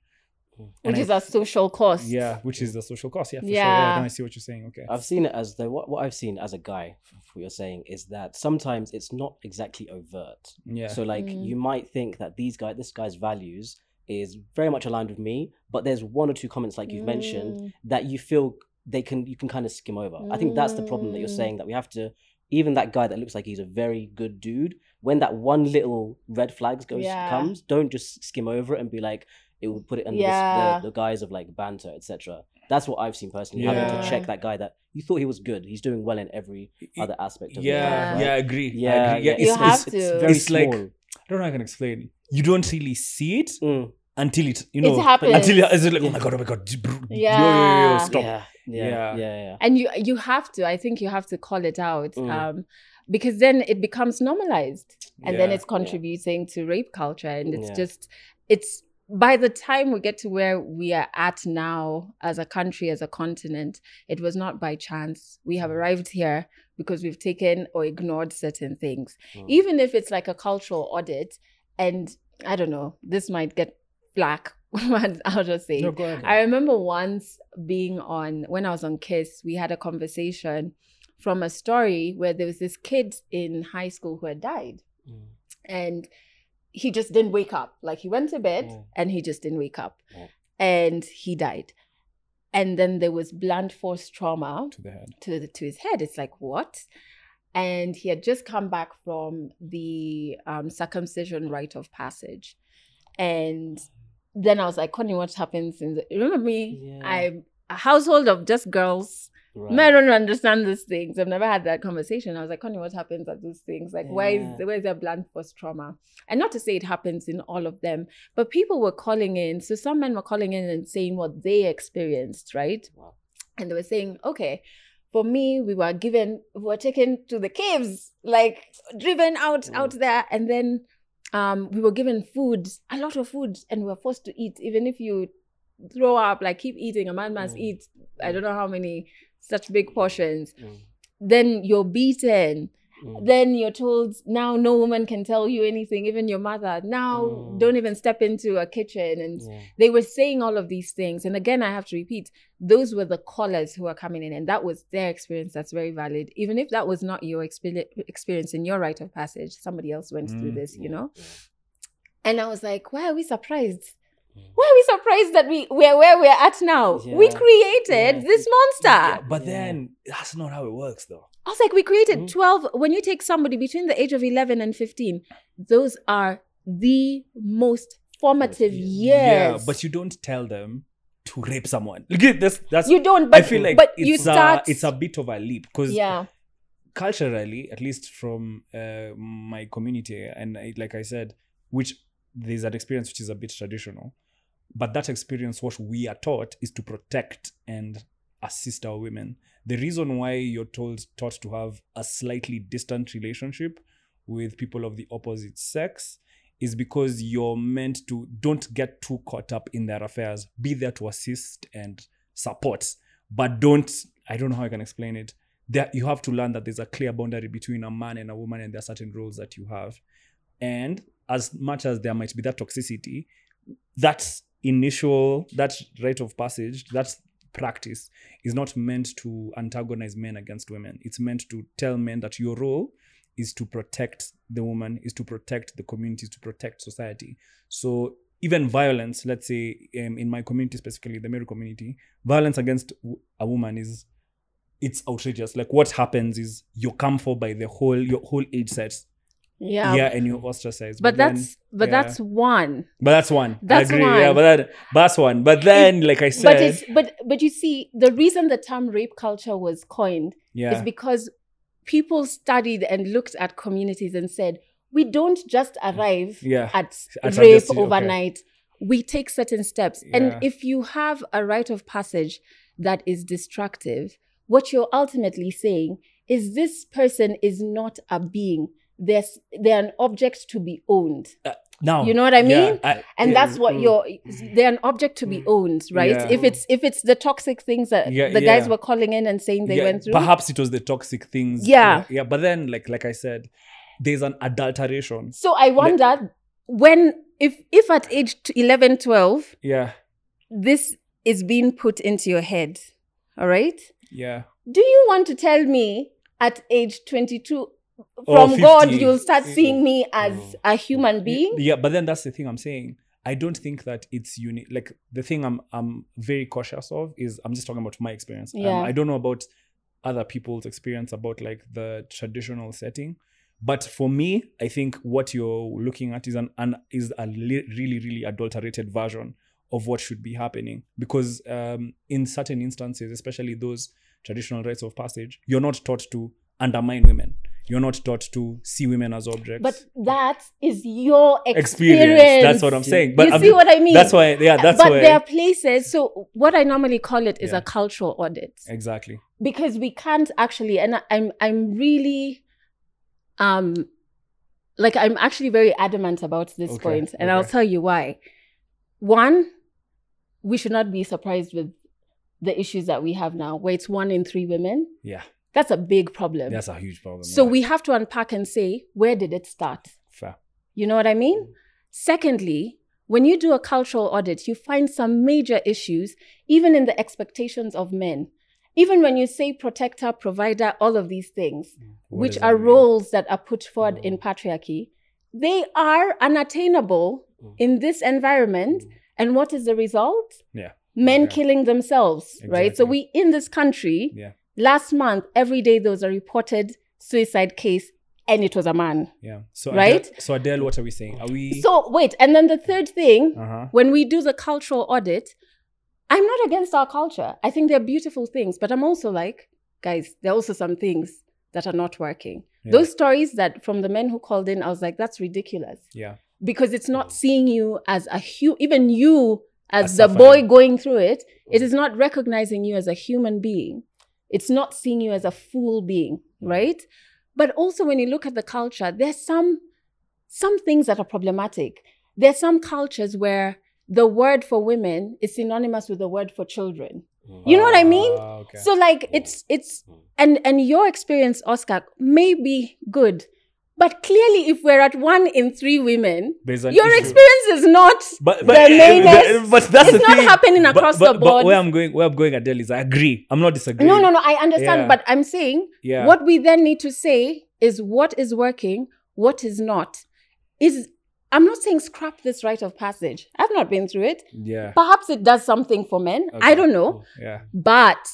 Mm. Which I- is a social cost. yeah, which is the social cost. Yeah, for sure. Yeah. Yeah, then I see what you're saying. Okay. I've seen it as though what, what I've seen as a guy, f- what you're saying, is that sometimes it's not exactly overt. yeah. So like Mm. you might think that these guy this guy's values is very much aligned with me, but there's one or two comments like you've mentioned Mm. that you feel they can you can kind of skim over. I think that's the problem that you're Mm. saying that we have to even that guy that looks like he's a very good dude, when that one little red flags goes Yeah. comes, don't just skim over it and be like it will put it under Yeah. the, the guise of like banter, etc. That's what I've seen personally. Having to check that guy that you thought he was good. He's doing well in every other aspect of yeah, life, yeah. I agree. I Yeah, agree. yeah, yeah. You It's, have it's, to. It's very It's like- I don't know how I can explain. You don't really see it Mm. Until it, you know, happens. until it- it's like, oh my god, oh my god, yo, yo, yo, yo, Yeah. stop. Yeah, yeah, Yeah. yeah, yeah. and you you have to i think you have to call it out Mm. um because then it becomes normalized and then it's contributing to rape culture and it's Yeah. just it's by the time we get to where we are at now as a country as a continent it was not by chance we have Mm. arrived here because we've taken or ignored certain things Mm. even if it's like a cultural audit and i don't know this might get black [LAUGHS] but i'll just say No, go ahead. I remember once being on when I was on Kiss, we had a conversation from a story where there was this kid in high school who had died Mm. and he just didn't wake up. Like he went to bed Mm. and he just didn't wake up. Yeah. And he died. And then there was blunt force trauma to the head. to the, to his head. It's like what? And he had just come back from the um, circumcision rite of passage, and then I was like, Connie, what happens? In the, remember me? Yeah. I'm a household of just girls. Right. Men don't understand these things. I've never had that conversation. I was like, Connie, what happens at those things? Like, why is Yeah. where's there blunt force trauma? And not to say it happens in all of them, but people were calling in. So some men were calling in and saying what they experienced, right? Wow. and they were saying, okay, for me, we were given, we were taken to the caves, like driven out out there, and then um, we were given food, a lot of food, and we were forced to eat. Even if you throw up, like keep eating, a man must Mm. eat. I don't know how many such big portions. Mm. Then you're beaten. Mm. Then you're told now no woman can tell you anything, even your mother. Now Mm. don't even step into a kitchen and Yeah. they were saying all of these things and again i have to repeat those were the callers who were coming in and that was their experience that's very valid even if that was not your expe- experience in your rite of passage somebody else went through Mm. this you know and i was like why are we surprised. Why are we surprised that we we're where we're at now we created Yeah. this monster Yeah, but Yeah. then that's not how it works, though. I was like, we created Mhm. 12. When you take somebody between the age of 11 and 15, those are the most formative Yeah, years. Yeah, but you don't tell them to rape someone. Look at this. That's you don't, but, I feel like but it's you start. a, it's a bit of a leap because yeah. culturally, at least from uh, my community, and I, like I said, which there's that experience which is a bit traditional, but that experience, what we are taught, is to protect and assist our women. The reason why you're told taught to have a slightly distant relationship with people of the opposite sex is because you're meant to don't get too caught up in their affairs. Be there to assist and support, but don't. I don't know how I can explain it there you have to learn that there's a clear boundary between a man and a woman and there are certain roles that you have and as much as there might be that toxicity that initial that rite of passage that practice is not meant to antagonize men against women it's meant to tell men that your role is to protect the woman is to protect the community is to protect society so even violence let's say um, in my community specifically the Meru community violence against a woman is it's outrageous. Like what happens is you're come for by the whole your whole age sets Yeah. yeah, and you're ostracized. But then- that's but yeah. that's one. but that's one. That's I agree. Yeah, one. but that that's one. But then, like I said, But it's but but you see, the reason the term rape culture was coined yeah, is because people studied and looked at communities and said, we don't just arrive yeah, at, At rape okay. overnight. We take certain steps. Yeah. And if you have a rite of passage that is destructive, what you're ultimately saying is this person is not a being. They're, they're an object to be owned. now You know what I yeah, mean? I- And Yeah, that's what mm, you're they're an object to be owned, right? Yeah. If it's if it's the toxic things that Yeah, the guys yeah. were calling in and saying they yeah, went through. Perhaps it was the toxic things. Yeah. yeah. But then, like like I said, there's an adulteration. So I wonder when if if at age t- 11 12 Yeah, this is being put into your head all right yeah. do you want to tell me at age 22 Or from god you'll start Mm. seeing me as a human being Yeah, but then that's the thing I'm saying. I don't think that it's unique. Like the thing I'm I'm very cautious of is I'm just talking about my experience. Um, Yeah. I don't know about other people's experience about like the traditional setting, but for me, I think what you're looking at is an, an is a li- really really adulterated version of what should be happening because um, in certain instances, especially those traditional rites of passage, you're not taught to undermine women. You're not taught to see women as objects but that is your experience, experience. That's what I'm saying. But you I'm- see what i mean That's why, yeah, that's but why. But there are places so what i normally call it is Yeah. a cultural audit exactly. because we can't actually and i'm i'm really um like i'm actually very adamant about this Okay, point and i'll tell you why one we should not be surprised with the issues that we have now where it's one in three women Yeah, that's a big problem that's a huge problem. so yeah. we have to unpack and say where did it start fair. you know what I mean? Secondly, when you do a cultural audit, you find some major issues, even in the expectations of men. Even when you say protector, provider, all of these things, mm. What which are mean? roles that are put forward mm. in patriarchy, they are unattainable Mm. in this environment. Mm. And what is the result? Yeah. Men Okay. killing themselves, right? So we, in this country, Yeah. Last month, every day there was a reported suicide case, and it was a man. Yeah. So Right? Adelle, so Adelle, what are we saying? Are we? So wait, and then the third thing, uh huh. when we do the cultural audit, I'm not against our culture. I think they're beautiful things, but I'm also like, guys, there are also some things that are not working. Yeah. Those stories that from the men who called in, I was like, that's ridiculous Yeah. because it's not seeing you as a hu even you as As the suffering. boy going through it. It is not recognizing you as a human being. It's not seeing you as a full being, right? But also when you look at the culture, there's some some things that are problematic. There's some cultures where the word for women is synonymous with the word for children. You know what I mean? Ah, okay. So like it's it's Mm. and and your experience, Oscar, may be good. But clearly if we're at one in three women, your issue. experience is not But, the but, uh, mainest- but that's it's the not thing. happening across but, the But board. where I'm going, where I'm going, Adelle, is I agree. I'm not disagreeing. no, no, no, I understand. Yeah. But I'm saying Yeah. what we then need to say is what is working, what is not. Is I'm not saying scrap this rite of passage. I've not been through it. Yeah. Perhaps it does something for men. I don't know. Yeah. But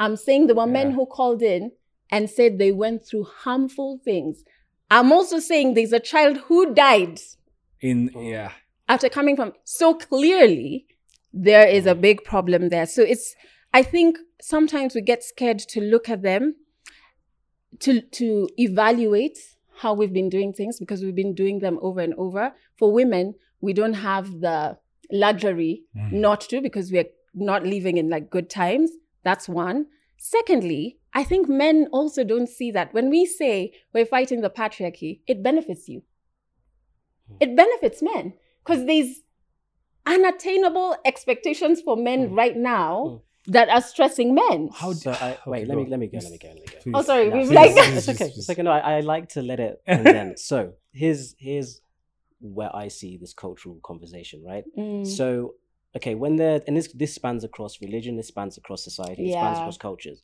I'm saying there were men who called in and said they went through harmful things. I'm also saying there's a child who died In Mm. yeah. after coming from. So clearly, there is a big problem there. So it's, I think sometimes we get scared to look at them, to, to evaluate how we've been doing things because we've been doing them over and over. For women, we don't have the luxury Mm. not to because we're not living in like good times. That's one. Secondly, I think men also don't see that when we say we're fighting the patriarchy, it benefits you. It benefits men because there's unattainable expectations for men Mm. right now Mm. that are stressing men. How So I, okay, wait, let me let me go, let me go, let me go. please. Oh, sorry, No, we've please, like it's [LAUGHS] okay. It's okay. No, I, I like to let it [LAUGHS] and then. so here's here's where I see this cultural conversation, right? Mm. So okay, when there and this this spans across religion, this spans across society, it spans across cultures.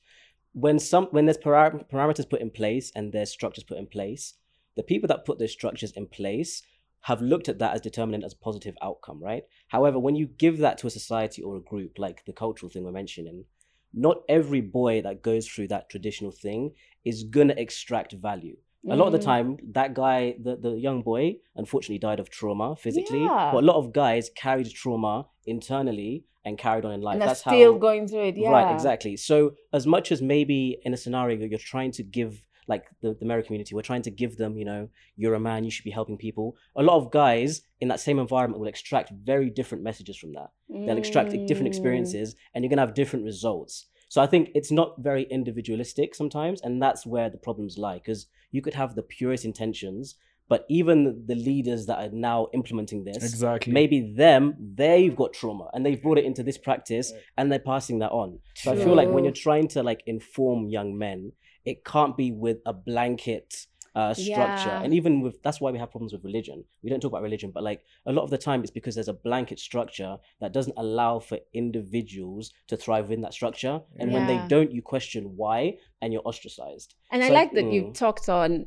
When some when there's para- parameters put in place and there's structures put in place, the people that put those structures in place have looked at that as determinant as positive outcome, right? However, when you give that to a society or a group, like the cultural thing we're mentioning, not every boy that goes through that traditional thing is gonna extract value. A lot of the Mm. time, that guy, the, the young boy, unfortunately died of trauma physically. Yeah. But a lot of guys carried trauma internally and carried on in life. and That's still how. going through it. Yeah. Right, exactly. So as much as maybe in a scenario you're trying to give like the, the Ameru community, we're trying to give them, you know, you're a man, you should be helping people. A lot of guys in that same environment will extract very different messages from that. They'll extract different Mm. experiences and you're gonna have different results. So I think it's not very individualistic sometimes, and that's where the problems lie. Because you could have the purest intentions, but even the leaders that are now implementing this, Exactly. maybe them they've got trauma and they've brought it into this practice and they're passing that on so i feel like when you're trying to like inform young men it can't be with a blanket uh, structure. Yeah. and even with that's why we have problems with religion. We don't talk about religion but like a lot of the time it's because there's a blanket structure that doesn't allow for individuals to thrive within that structure. And when they don't you question why and you're ostracized. And I like that you mm. talked on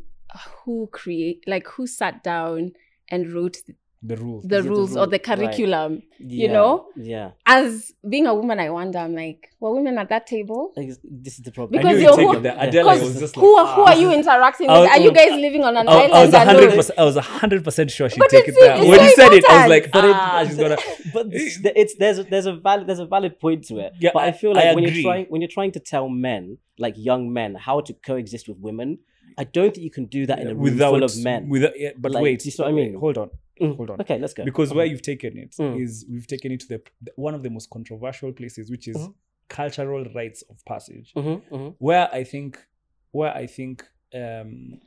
who create, like who sat down and wrote the rules. the the rules or rule- the right. curriculum. you know? yeah As being a woman, I wonder, I'm like, were women at that table? Ex- this is the problem Because you're who- take. Adelle was just like, who, who ah. are you interacting with? was- Are you guys living on an I, I island was a hundred alone? percent. I was a hundred percent sure she'd But take it it's- there. it's When you said it, I was like, But ah, she's gonna. [LAUGHS] but it's, it's there's a, there's a valid there's a valid point to it. Yeah, but I I- feel like I when you're trying when you're trying to tell men, like young men, how to coexist with women, I don't think you can do that in a room without full of men. Without, yeah, but Like, wait, you see what I wait, mean? Hold on, Mm. hold on. Okay, let's go. Because Uh-huh. where you've taken it is Mm. we've taken it to the one of the most controversial places, which is Mhm. cultural rites of passage. Mhm, mhm, Where I think, where I think, um,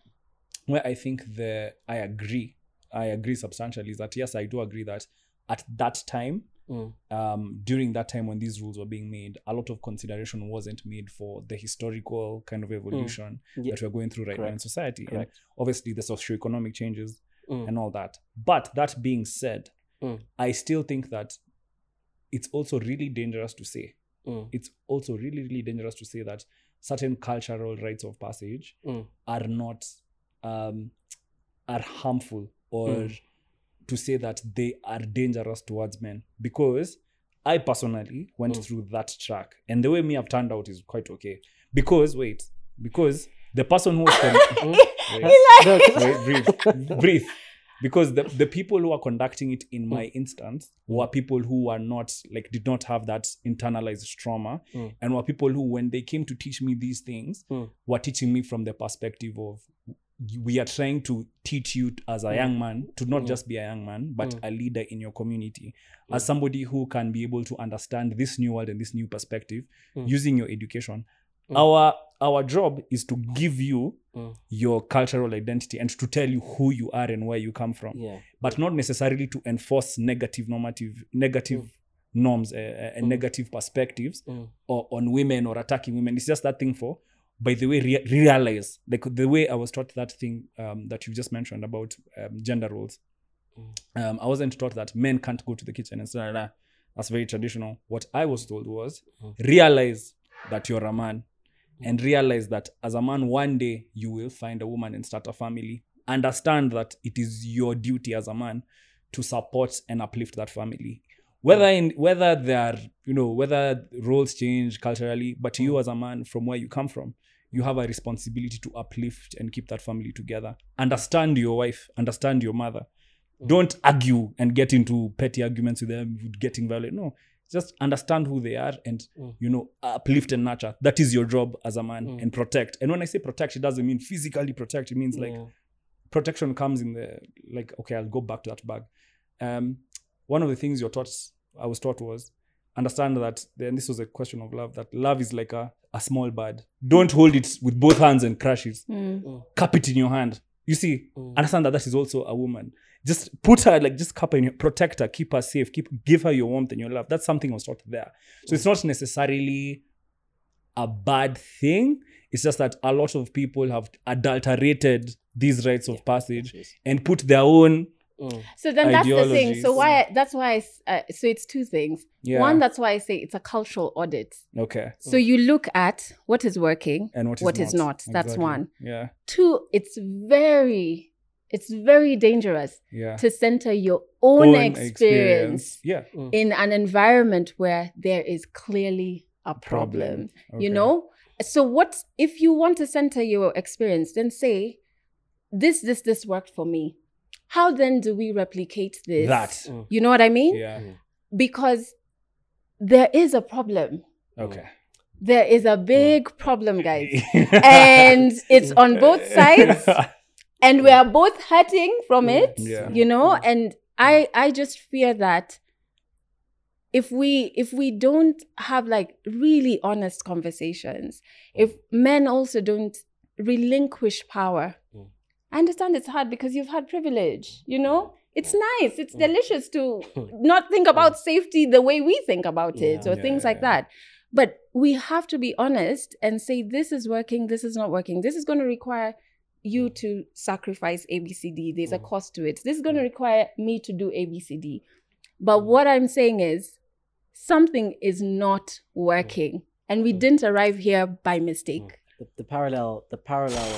where I think the I agree, I agree substantially is that yes, I do agree that at that time mm, um, during that time when these rules were being made, a lot of consideration wasn't made for the historical kind of evolution Mm. Yeah. that we're going through right now in Correct. society. And obviously, the socioeconomic changes mm, and all that. But that being said, Mm. I still think that it's also really dangerous to say. mm, It's also really, really dangerous to say that certain cultural rites of passage mm, are not um, are harmful or Mm. to say that they are dangerous towards men because I personally went Mm. through that track and the way me have turned out is quite okay because wait because the person who was [LAUGHS] con-. [LAUGHS] wait, No, wait, breathe [LAUGHS] breathe because the, the people who are conducting it in my instance were people who are not like did not have that internalized trauma Mm. and were people who when they came to teach me these things Mm. were teaching me from the perspective of we are trying to teach you as a young man to not Mm. just be a young man but Mm. a leader in your community Mm. as somebody who can be able to understand this new world and this new perspective Mm. using your education Mm. our our job is to give you Mm. your cultural identity and to tell you who you are and where you come from yeah. but not necessarily to enforce negative normative negative norms uh, uh, and Mm. negative perspectives Mm. or on women or attacking women it's just that thing for by the way rea- realize like the way i was taught that thing um, that you just mentioned about um, gender roles Mm. um, i wasn't taught that men can't go to the kitchen and stuff like that that's very traditional what i was told was Mm. realize that you're a man and realize that as a man one day you will find a woman and start a family. Understand that it is your duty as a man to support and uplift that family. Whether in whether there are you know whether roles change culturally but you mm. as a man from where you come from you have a responsibility to uplift and keep that family together. Understand your wife understand your mother. Mm. Don't argue and get into petty arguments with them getting violent. No just understand who they are and Mm. you know uplift and nurture that is your job as a man Mm. and protect and when i say protect it doesn't mean physically protect it means like yeah. protection comes in the like okay i'll go back to that bag um one of the things you're taught i was taught was understand that then this was a question of love that love is like a, a small bird don't hold it with both hands and crush it Mm. cup it in your hand you see Mm. understand that that is also a woman just put her like just cup her in your protect her keep her safe keep give her your warmth and your love that's something I was taught there so it's not necessarily a bad thing it's just that a lot of people have adulterated these rites of Yeah. passage Yes. and put their own Mm. So then that's the thing. So Ideologies. why? That's why. I s uh, so it's two things. yeah One, that's why I say it's a cultural audit. okay So you look at what is working, and what is what not, is not. That's one. yeah Two, it's very, it's very dangerous yeah to center your own, experience, yeah in an environment where there is clearly a problem. You Okay. know. So what if you want to center your experience? Then say, this, this, this worked for me. How then do we replicate this? That. Mm. You know what I mean? Yeah. Because there is a problem. Okay. There is a big problem, guys. [LAUGHS] and it's on both [LAUGHS] sides. and we are both hurting from it Yeah. you know and i i just fear that if we if we don't have like really honest conversations if men also don't relinquish power Mm. I understand it's hard because you've had privilege you know it's nice it's Mm. delicious to [LAUGHS] not think about safety the way we think about it Yeah. or Yeah, things yeah, like that but we have to be honest and say this is working this is not working this is going to require you to sacrifice abcd there's a Mm. cost to it this is going to Mm. require me to do abcd but Mm. what i'm saying is something is not working and we Mm. didn't arrive here by mistake the, the parallel the parallel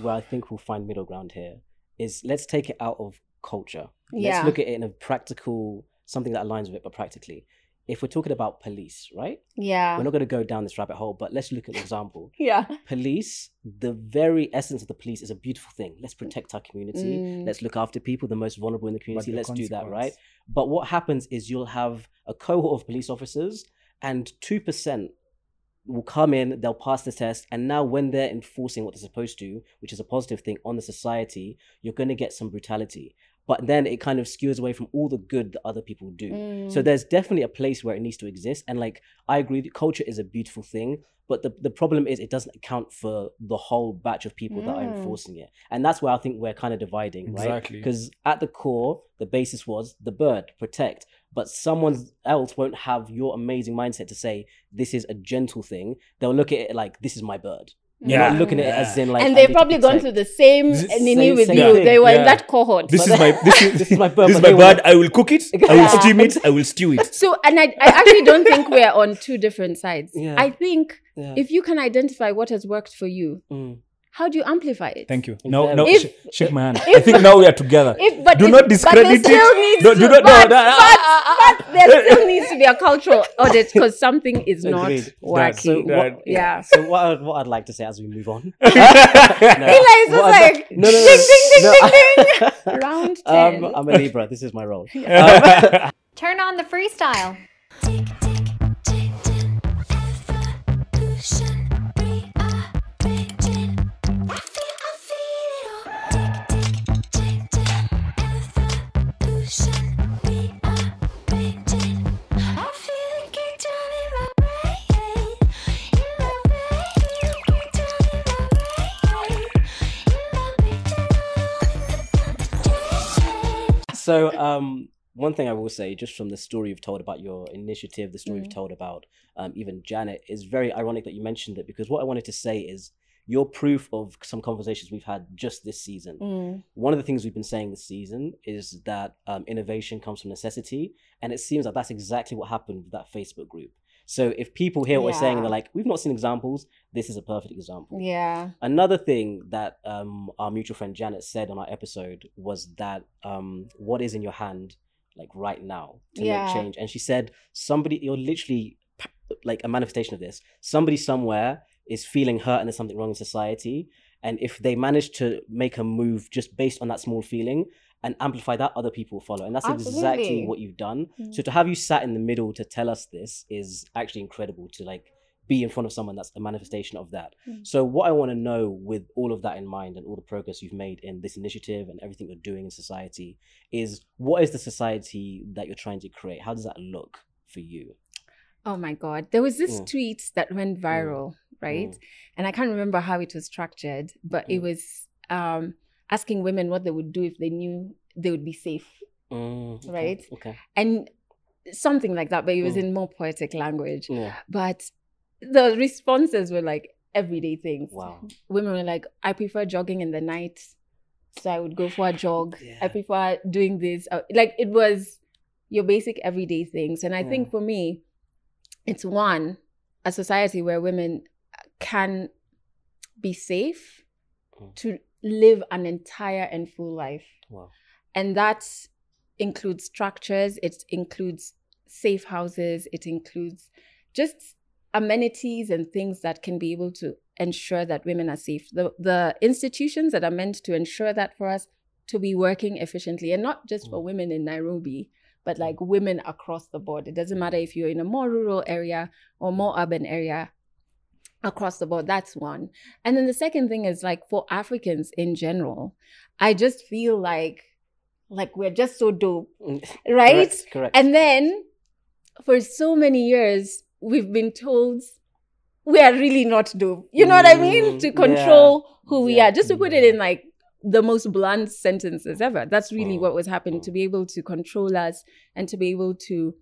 where I think we'll find middle ground here is let's take it out of culture. Yeah. Let's look at it in a practical something that aligns with it, but practically. If we're talking about police, right? yeah We're not going to go down this rabbit hole, but let's look at an example. [LAUGHS] yeah Police, the very essence of the police is a beautiful thing. Let's protect our community. Mm. Let's look after people, the most vulnerable in the community. the Let's do that, right? But what happens is you'll have a cohort of police officers, and 2% will come in, they'll pass the test, and now when they're enforcing what they're supposed to, which is a positive thing on the society, you're going to get some brutality. But then it kind of skews away from all the good that other people do. So Mm. there's definitely a place where it needs to exist. And like I agree, that culture is a beautiful thing, but the, the problem is it doesn't account for the whole batch of people that are Mm. enforcing it. And that's where I think we're kind of dividing, right? Because at the core, the basis was the bird, protect. But someone else won't have your amazing mindset to say this is a gentle thing. They'll look at it like this is my bird. They're Yeah. not looking at it as in like and they've probably gone protect. through the same This- nini same- with same you. thing. They were in that cohort. This is my this is, [LAUGHS] This is my bird. this is my bird. I will cook it. I will steam it. I will stew it. [LAUGHS] So, and I, I actually don't think we're on two different sides. Yeah. I think Yeah. if you can identify what has worked for you, Mm. How do you amplify it? Thank you. No, Exactly. no. If- sh- shake my hand. I think now we are together. If, but Do if- not but discredit there it. Needs No, to, do not- but, no, no, but, ah, ah, ah, but there still needs to be a cultural [LAUGHS] audit because something is not Agreed. Working. so what- yeah. So what I'd, what I'd like to say as we move on. [LAUGHS] Eli is just like, like- no, no, no, ding, ding, ding, no. ding, ding. [LAUGHS] Round um, 10. Um, I'm a Libra. This is my role. Um, Turn on the freestyle. So, um, one thing I will say, just from the story you've told about your initiative, the story Mm. you've told about um, even Janet, is very ironic that you mentioned it because what I wanted to say is you're proof of some conversations we've had just this season. Mm, One of the things we've been saying this season is that um, innovation comes from necessity, and it seems like that's exactly what happened with that Facebook group. So if people hear what we're saying and they're like, "We've not seen examples," this is a perfect example. yeah. Another thing that um, our mutual friend Janet said on our episode was that um, what is in your hand, like right now, to Yeah. make change. And she said, somebody, you're literally like a manifestation of this. Somebody somewhere is feeling hurt and there's something wrong in society. And if they manage to make a move just based on that small feeling and amplify that, other people follow. And that's exactly what you've done. Mm. So to have you sat in the middle to tell us this is actually incredible to like be in front of someone that's a manifestation of that. Mm. So what I want to know with all of that in mind and all the progress you've made in this initiative and everything you're doing in society is what is the society that you're trying to create? How does that look for you? Oh my God. There was this Mm. tweet that went viral, right? And I can't remember how it was structured, but it Mm. was um, asking women what they would do if they knew they would be safe. Mm, okay, Right. Okay. And something like that, but it was Mm. in more poetic language. Yeah. But the responses were like everyday things. Wow. Women were like, I prefer jogging in the night. So I would go for a jog. I prefer doing this. Uh, Like it was your basic everyday things. And I Yeah. think for me, it's one, a society where women can be safe Mm. to live an entire and full life. Wow. And that includes structures, it includes safe houses, it includes just amenities and things that can be able to ensure that women are safe. The the institutions that are meant to ensure that for us to be working efficiently and not just for mm. women in Nairobi, but mm. like women across the board. It doesn't matter if you're in a more rural area or more urban area across the board. That's one. And then the second thing is like for Africans in general, I just feel like like we're just so dope, Mm, right? Correct. correct. And then for so many years, we've been told we are really not dope. You know what I mean? Mm, To control who we Yeah. are. Just to put it in like the most blunt sentences ever. That's really Mm, what was happening to be able to control us and to be able to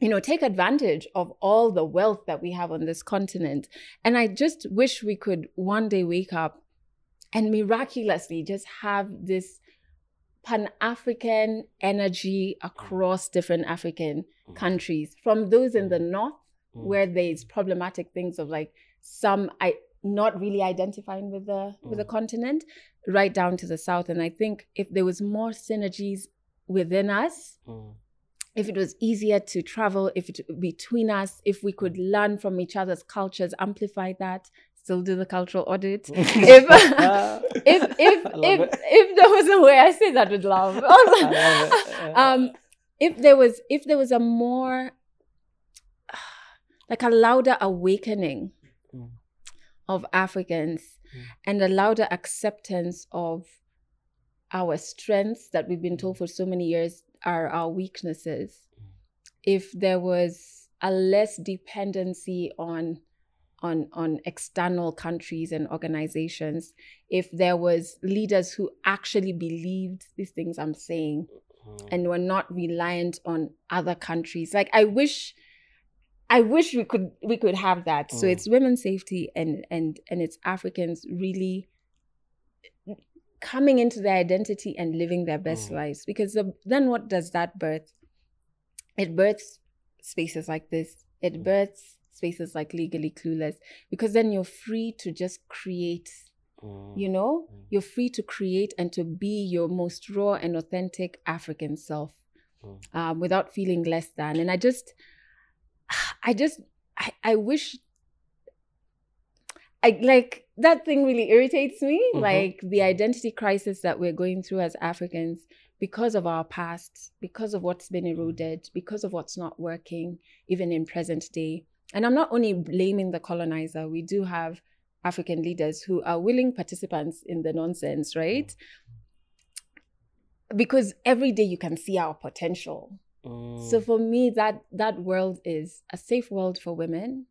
you know take advantage of all the wealth that we have on this continent and i just wish we could one day wake up and miraculously just have this pan-african energy across different african Mm. countries from those in the north Mm. where there's problematic things of like some i not really identifying with the with the Mm. continent right down to the south and i think if there was more synergies within us Mm. If it was easier to travel if it between us if we could learn from each other's cultures amplify that still do the cultural audit [LAUGHS] [LAUGHS] if if if if, it. if there was a way i say that with love love [LAUGHS] um if there was if there was a more [SIGHS] like a louder awakening Mm. of africans Mm. and a louder acceptance of our strengths that we've been told for so many years are our weaknesses if there was a less dependency on on on external countries and organizations if there was leaders who actually believed these things i'm saying Mm. and were not reliant on other countries like i wish i wish we could we could have that so Mm. it's women's safety and and and it's africans really coming into their identity and living their best Mm. lives because the, then what does that birth it births spaces like this it Mm. births spaces like legally clueless because then you're free to just create Mm. you know Mm. you're free to create and to be your most raw and authentic african self Mm. um, without feeling less than and i just [SIGHS] i just i, I wish i like that thing really irritates me Mhm. like the identity crisis that we're going through as africans because of our past because of what's been eroded because of what's not working even in present day and i'm not only blaming the colonizer we do have African leaders who are willing participants in the nonsense, right? Because every day you can see our potential. Mm. So for me, that that world is a safe world for women,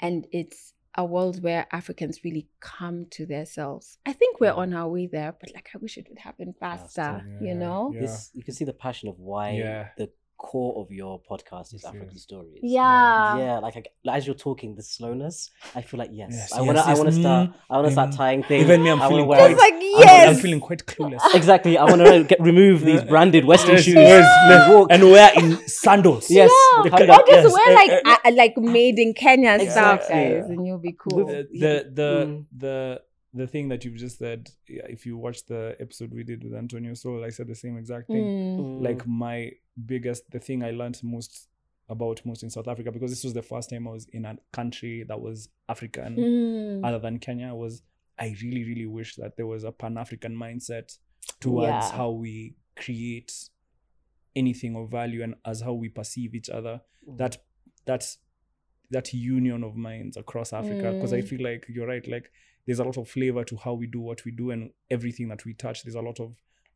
and it's a world where Africans really come to themselves. I think we're on our way there, but like I wish it would happen faster. Faster. You know? yeah. this you can see the passion of why Yeah. the core of your podcast is African stories. Yeah. yeah. Like, I, like, as you're talking, the slowness. I feel like yes, Yes, I wanna, yes, I yes, wanna start, I wanna start tying things. Even me, I'm I feeling wear- quite- It's like I'm- I'm, feeling quite clueless. [LAUGHS] exactly. I want to get remove these branded Western Yes, shoes yes, and walk. and we're in sandals. yes, Yeah. the Or kind Or of- just Yes, wear like eh, uh, like made in Kenya stuff, Exactly. guys, and you'll be cool. The the the, Mm. the the thing that you've just said if you watch the episode we did with antonio soul i said the same exact thing Mm. Mm. like my biggest the thing i learned most about most in south africa because this was the first time i was in a country that was african Mm. other than kenya was i really really wish that there was a pan-african mindset towards Yeah. how we create anything of value and as how we perceive each other Mm. that that's that union of minds across africa because i Mm. feel like you're right like there's a lot of flavor to how we do what we do and everything that we touch there's a lot of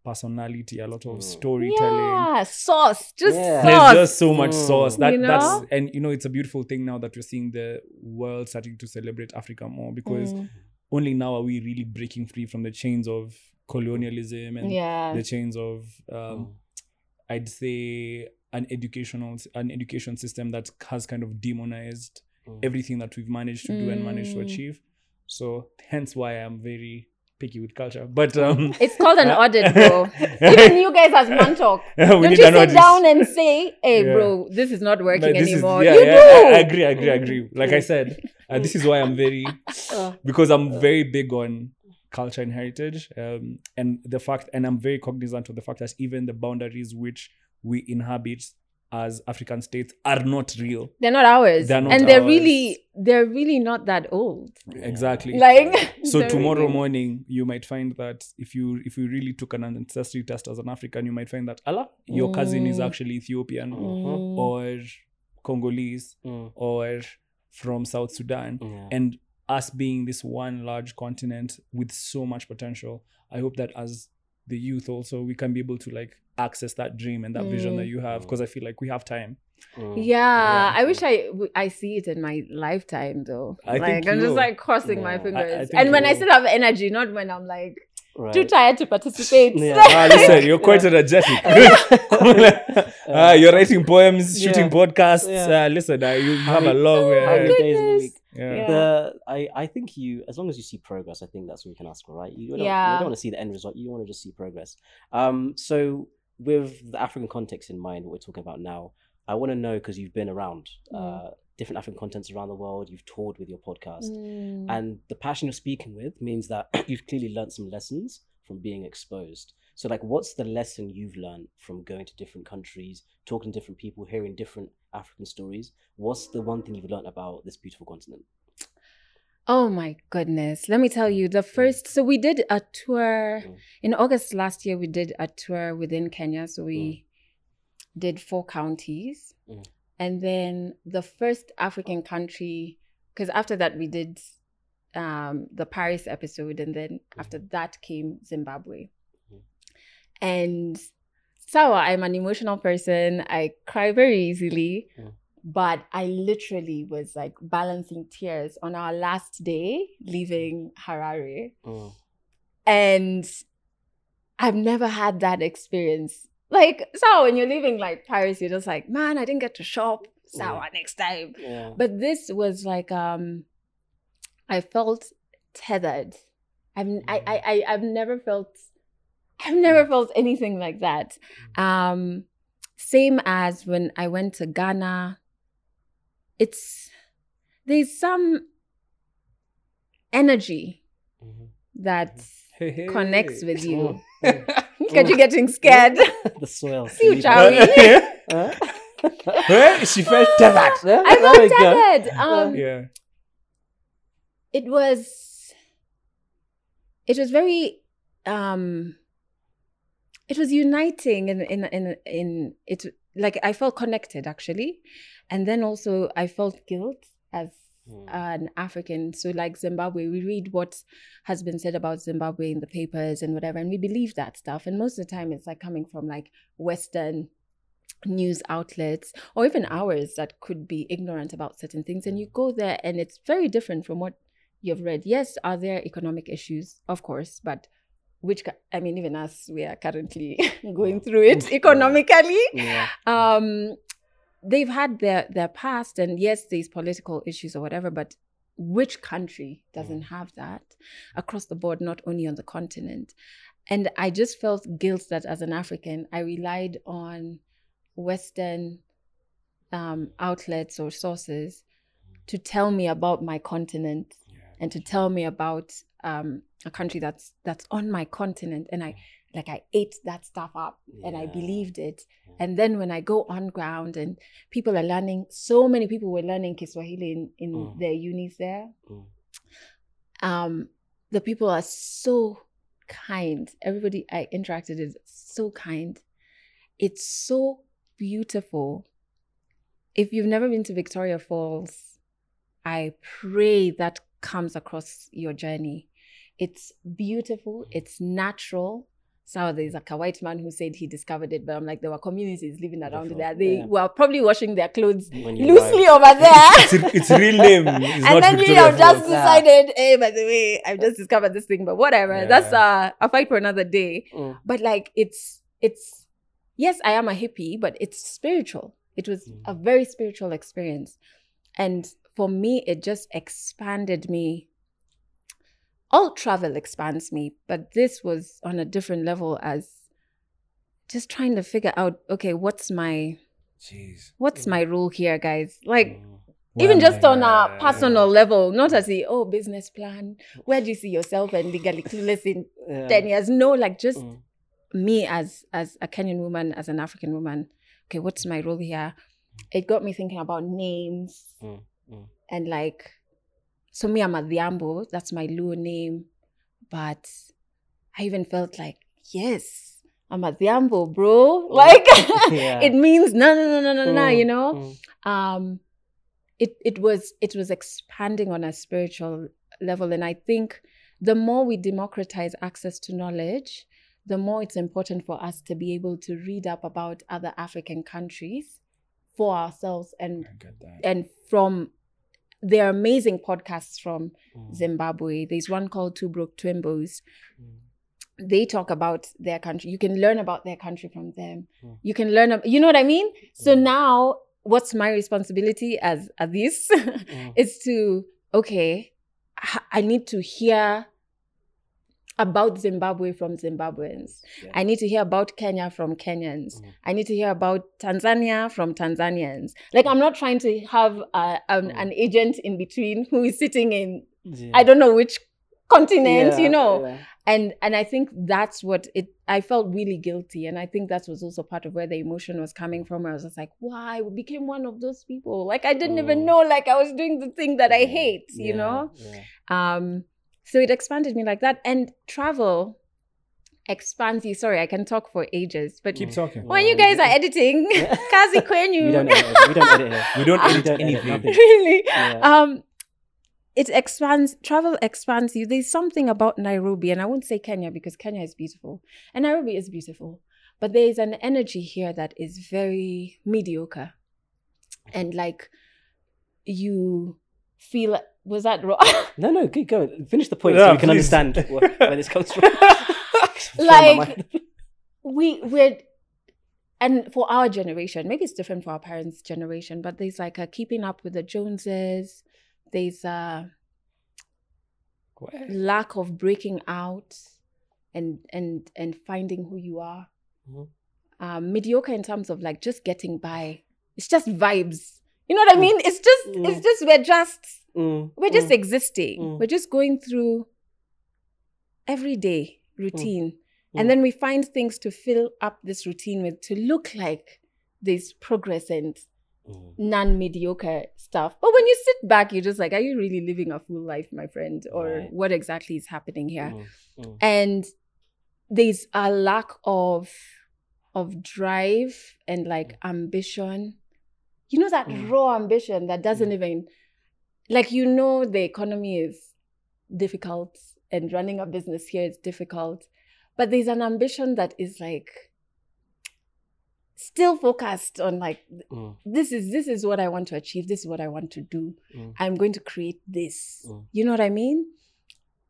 personality a lot of Mm. storytelling Yeah, sauce, just Yeah. there's sauce. just so much Mm. sauce that You that's and you know it's a beautiful thing now that we're seeing the world starting to celebrate africa more because Mm. only now are we really breaking free from the chains of colonialism and yeah, the chains of um, Mm. I'd say an educational an education system that has kind of demonized Mm. everything that we've managed to do and managed to Mm. achieve. So hence why I'm very picky with culture. But um [LAUGHS] it's called an uh, audit, bro. [LAUGHS] Even you guys as man talk. [LAUGHS] Don't you sit audit. down and say, "Hey, Yeah. bro, this is not working But this is- anymore." yeah, you yeah, do. I, I agree, I agree, I agree. Like I said, uh, this is why I'm very Uh, because I'm very big on culture and heritage, um, and the fact, and I'm very cognizant of the fact that even the boundaries which we inhabit as African states are not real. They're not ours. They're not and they're ours. really they're really not that old. Exactly. Like [LAUGHS] so [LAUGHS] tomorrow really- morning you might find that if you if you really took an ancestry test as an african you might find that allah your cousin is Mm. actually ethiopian Mm. or congolese Mm. or from south sudan Yeah. and us being this one large continent with so much potential i hope that as the youth also we can be able to like access that dream and that vision Mm. that you have because i feel like we have time Mm. Yeah, I wish I I see it in my lifetime though. I like think I'm just like crossing Yeah. I- my I fingers, and when you I still have energy, not when I'm like Right. too tired to participate. Yeah. [LAUGHS] ah, listen, you're quite energetic. [LAUGHS] Ah, [LAUGHS] you're writing poems, shooting Yeah. podcasts. Yeah. Uh, listen, uh, you How have a long. How Uh, days in a goodness. week? yeah. Yeah. The I, I think you as long as you see progress, I think that's what we can ask for, right? You don't, Yeah. you don't want to see the end result. You want to just see progress. Um, so with the African context in mind, what we're talking about now, I want to know because you've been around Mm. uh, different African contents around the world. You've toured with your podcast, Mm. and the passion you're speaking with means that [CLEARS THROAT] you've clearly learned some lessons from being exposed. So, like, what's the lesson you've learned from going to different countries, talking to different people, hearing different African stories? What's the one thing you've learned about this beautiful continent? Oh my goodness. Let me tell you, the first, so we did a tour Mm. in August last year. We did a tour within Kenya. So we did four counties. Mm. And then the first African country, because after that we did um, the Paris episode. And then after that came Zimbabwe. Mm. And so I'm an emotional person. I cry very easily. Mm. But I literally was like balancing tears on our last day leaving Harare. Mm. And I've never had that experience. Like, so when you're leaving like Paris, you're just like, man, I didn't get to shop. Sour Yeah. next time. Yeah. But this was like um I felt tethered. I've I, I I I've never felt I've never felt anything like that. Um same as when I went to Ghana. It's there's some energy Mhm. that Hey, hey. connects with you. Because [LAUGHS] you're getting scared. [LAUGHS] the soil. [LAUGHS] See. Charlie. Huh? She felt tethered. Yeah, I felt tethered. Um, Yeah. it was it was very um it was uniting in in in in it like i felt connected actually and then also i felt guilt as Mm. an african. So like zimbabwe we read what has been said about zimbabwe in the papers and whatever and we believe that stuff. And most of the time it's like coming from like western news outlets or even ours that could be ignorant about certain things. And you go there and it's very different from what you've read. Yes are there economic issues? Of course but which i mean even us we are currently [LAUGHS] going through it economically. Yeah. um they've had their their past and yes there's political issues or whatever but which country doesn't have that across the board not only on the continent? And i just felt guilt that as an african i relied on western um, outlets or sources to tell me about my continent and to tell me about um, a country that's that's on my continent and i like i ate that stuff up and i believed it. And then when i go on ground and people are learning so many people were learning kiswahili in, in Mm. their unis there. Mm. um the people are so kind. Everybody i interacted with is so kind. It's so beautiful. If you've never been to victoria falls i pray that comes across your journey. It's beautiful. It's natural so there's like a white man who said he discovered it but i'm like there were communities living around there they yeah. were probably washing their clothes loosely over there [LAUGHS] It's, its real name [LAUGHS] is and then you Victoria have just decided, hey, by the way, I've just discovered this thing, but whatever. Yeah. That's uh, a fight for another day. Mm. But like, it's it's yes, I am a hippie, but it's spiritual. It was Mm. a very spiritual experience, and for me, it just expanded me. All travel expands me, but this was on a different level as just trying to figure out, okay, what's my Jeez. what's my role here, guys? Like Mm. even Well, just on a personal level, not as a oh business plan. Where do you see yourself and legally clueless in Yeah. ten years? No, like just Mm. me as as a Kenyan woman, as an African woman, okay, what's my role here? It got me thinking about names Mm, mm. and like, so me, I'm Adhiambo, that's my Luo name. But I even felt like, yes, I'm Adhiambo, bro. Like, [LAUGHS] [LAUGHS] Yeah. it means no, no, no, no, no, no, Mm, you know? mm. um it it was it was expanding on a spiritual level and i think the more we democratize access to knowledge the more it's important for us to be able to read up about other african countries for ourselves and I get that. and from there are amazing podcasts from Mm. zimbabwe there's one called two broke twimbos Mm. they talk about their country you can learn about their country from them Mm. you can learn you know what i mean so Mm. now what's my responsibility as as this [LAUGHS] Mm. is to okay I need to hear about zimbabwe from zimbabweans. Yeah. i need to hear about kenya from kenyans. Mhm. i need to hear about tanzania from tanzanians. Like i'm not trying to have a, an, Mm. an agent in between who is sitting in Yeah. i don't know which continent Yeah, you know? and and i think that's what it i felt really guilty. And i think that was also part of where the emotion was coming from. I was just like why? We became one of those people. Like i didn't even Mm. know like i was doing the thing that i hate you know? um so it expanded me like that. And travel expands you. Sorry i can talk for ages but Keep talking. when you guys are editing Yeah. [LAUGHS] [LAUGHS] kazi kwenyu. We don't edit, we don't edit here. We don't We edit don't edit anything. really? Yeah. um it expands travel expands you. There's something about nairobi and i won't say kenya because kenya is beautiful. And nairobi is beautiful but there is an energy here that is very mediocre. And like you feel was that wrong [LAUGHS] No, no, keep going. Finish the point Yeah, so we can please. understand wh- where [LAUGHS] this comes from. [LAUGHS] From Like- we we're and for our generation maybe it's different for our parents generation but there's like a keeping up with the joneses there's a lack of breaking out and and and finding who you are Mhm. um mediocre in terms of like just getting by it's just vibes you know what i Mm. mean it's just it's Mm. just we're just Mm, we're just mm, existing Mm. we're just going through everyday routine Mm. and then we find things to fill up this routine with to look like there's progress and mm, non-mediocre stuff but when you sit back you're just like are you really living a full life my friend or Right. what exactly is happening here mm, mm. and there's a lack of of drive and like ambition you know that Mm. raw ambition that doesn't Mm. even like you know the economy is difficult and running a business here is difficult but there's an ambition that is like still focused on like Mm, this is this is what i want to achieve this is what i want to do. Mm, i'm going to create this. Mm. you know what i mean?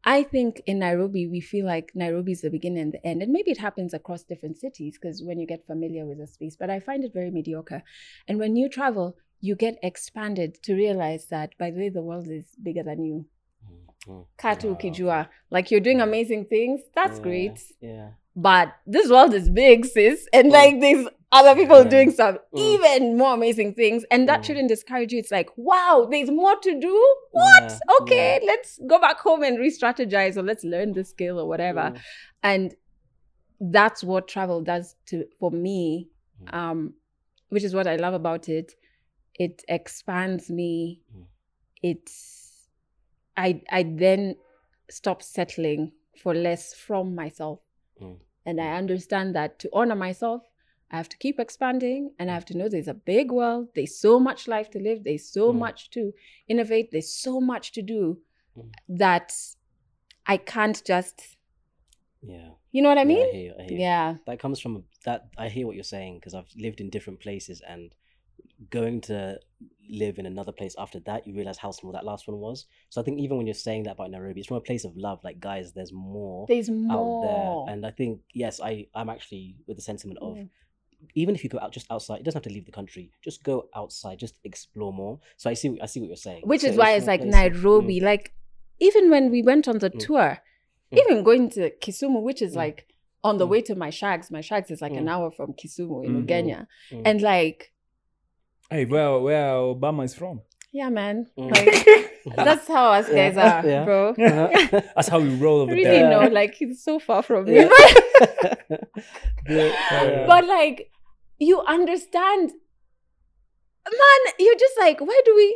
I think in nairobi we feel like nairobi is the beginning and the end and maybe it happens across different cities because when you get familiar with a space but i find it very mediocre. And when you travel you get expanded to realize that by the way the world is bigger than you mm, mm. katu Wow. ukijua like you're doing amazing things that's Yeah, great Yeah. but this world is big, sis, and Mm. like there's other people Yeah. doing some Mm. even more amazing things, and that Mm. shouldn't discourage you. It's like, wow, there's more to do. What? Yeah, Okay, let's go back home and re-strategize, or let's learn the skill or whatever. Mm, And that's what travel does to for me, um, which is what I love about it. It expands me. Mm. It's I I then stop settling for less from myself. Mm. And I understand that to honor myself, I have to keep expanding and I have to know there's a big world. There's so much life to live. There's so Mm. much to innovate. There's so much to do that I can't just, Yeah. you know what I Yeah, mean? hear you, I hear you. Yeah. that comes from that i hear what you're saying because i've lived in different places and going to live in another place after that you realize how small that last one was so i think even when you're saying that about nairobi it's from a place of love like guys there's more There's out more. there and i think yes i i'm actually with the sentiment of Mm. even if you go out just outside it doesn't have to leave the country just go outside just explore more so i see i see what you're saying Which So is why it's like of- mm, Nairobi. Like, even when we went on the Mm. tour, Mm. even going to Kisumu, which is Mm. like on the Mm. way to my shags, my shags is like an hour from Kisumu in Mm. Ugenya. Mm. And like, Hey, where where Obama is from? yeah, man. Mm. Like, [LAUGHS] that's how us Yeah. guys are, Yeah. bro. Uh-huh. [LAUGHS] That's how we roll over really there. know, like he's so far from me. [LAUGHS] Yeah. Yeah. but like you understand. Man, you're just like, why do we?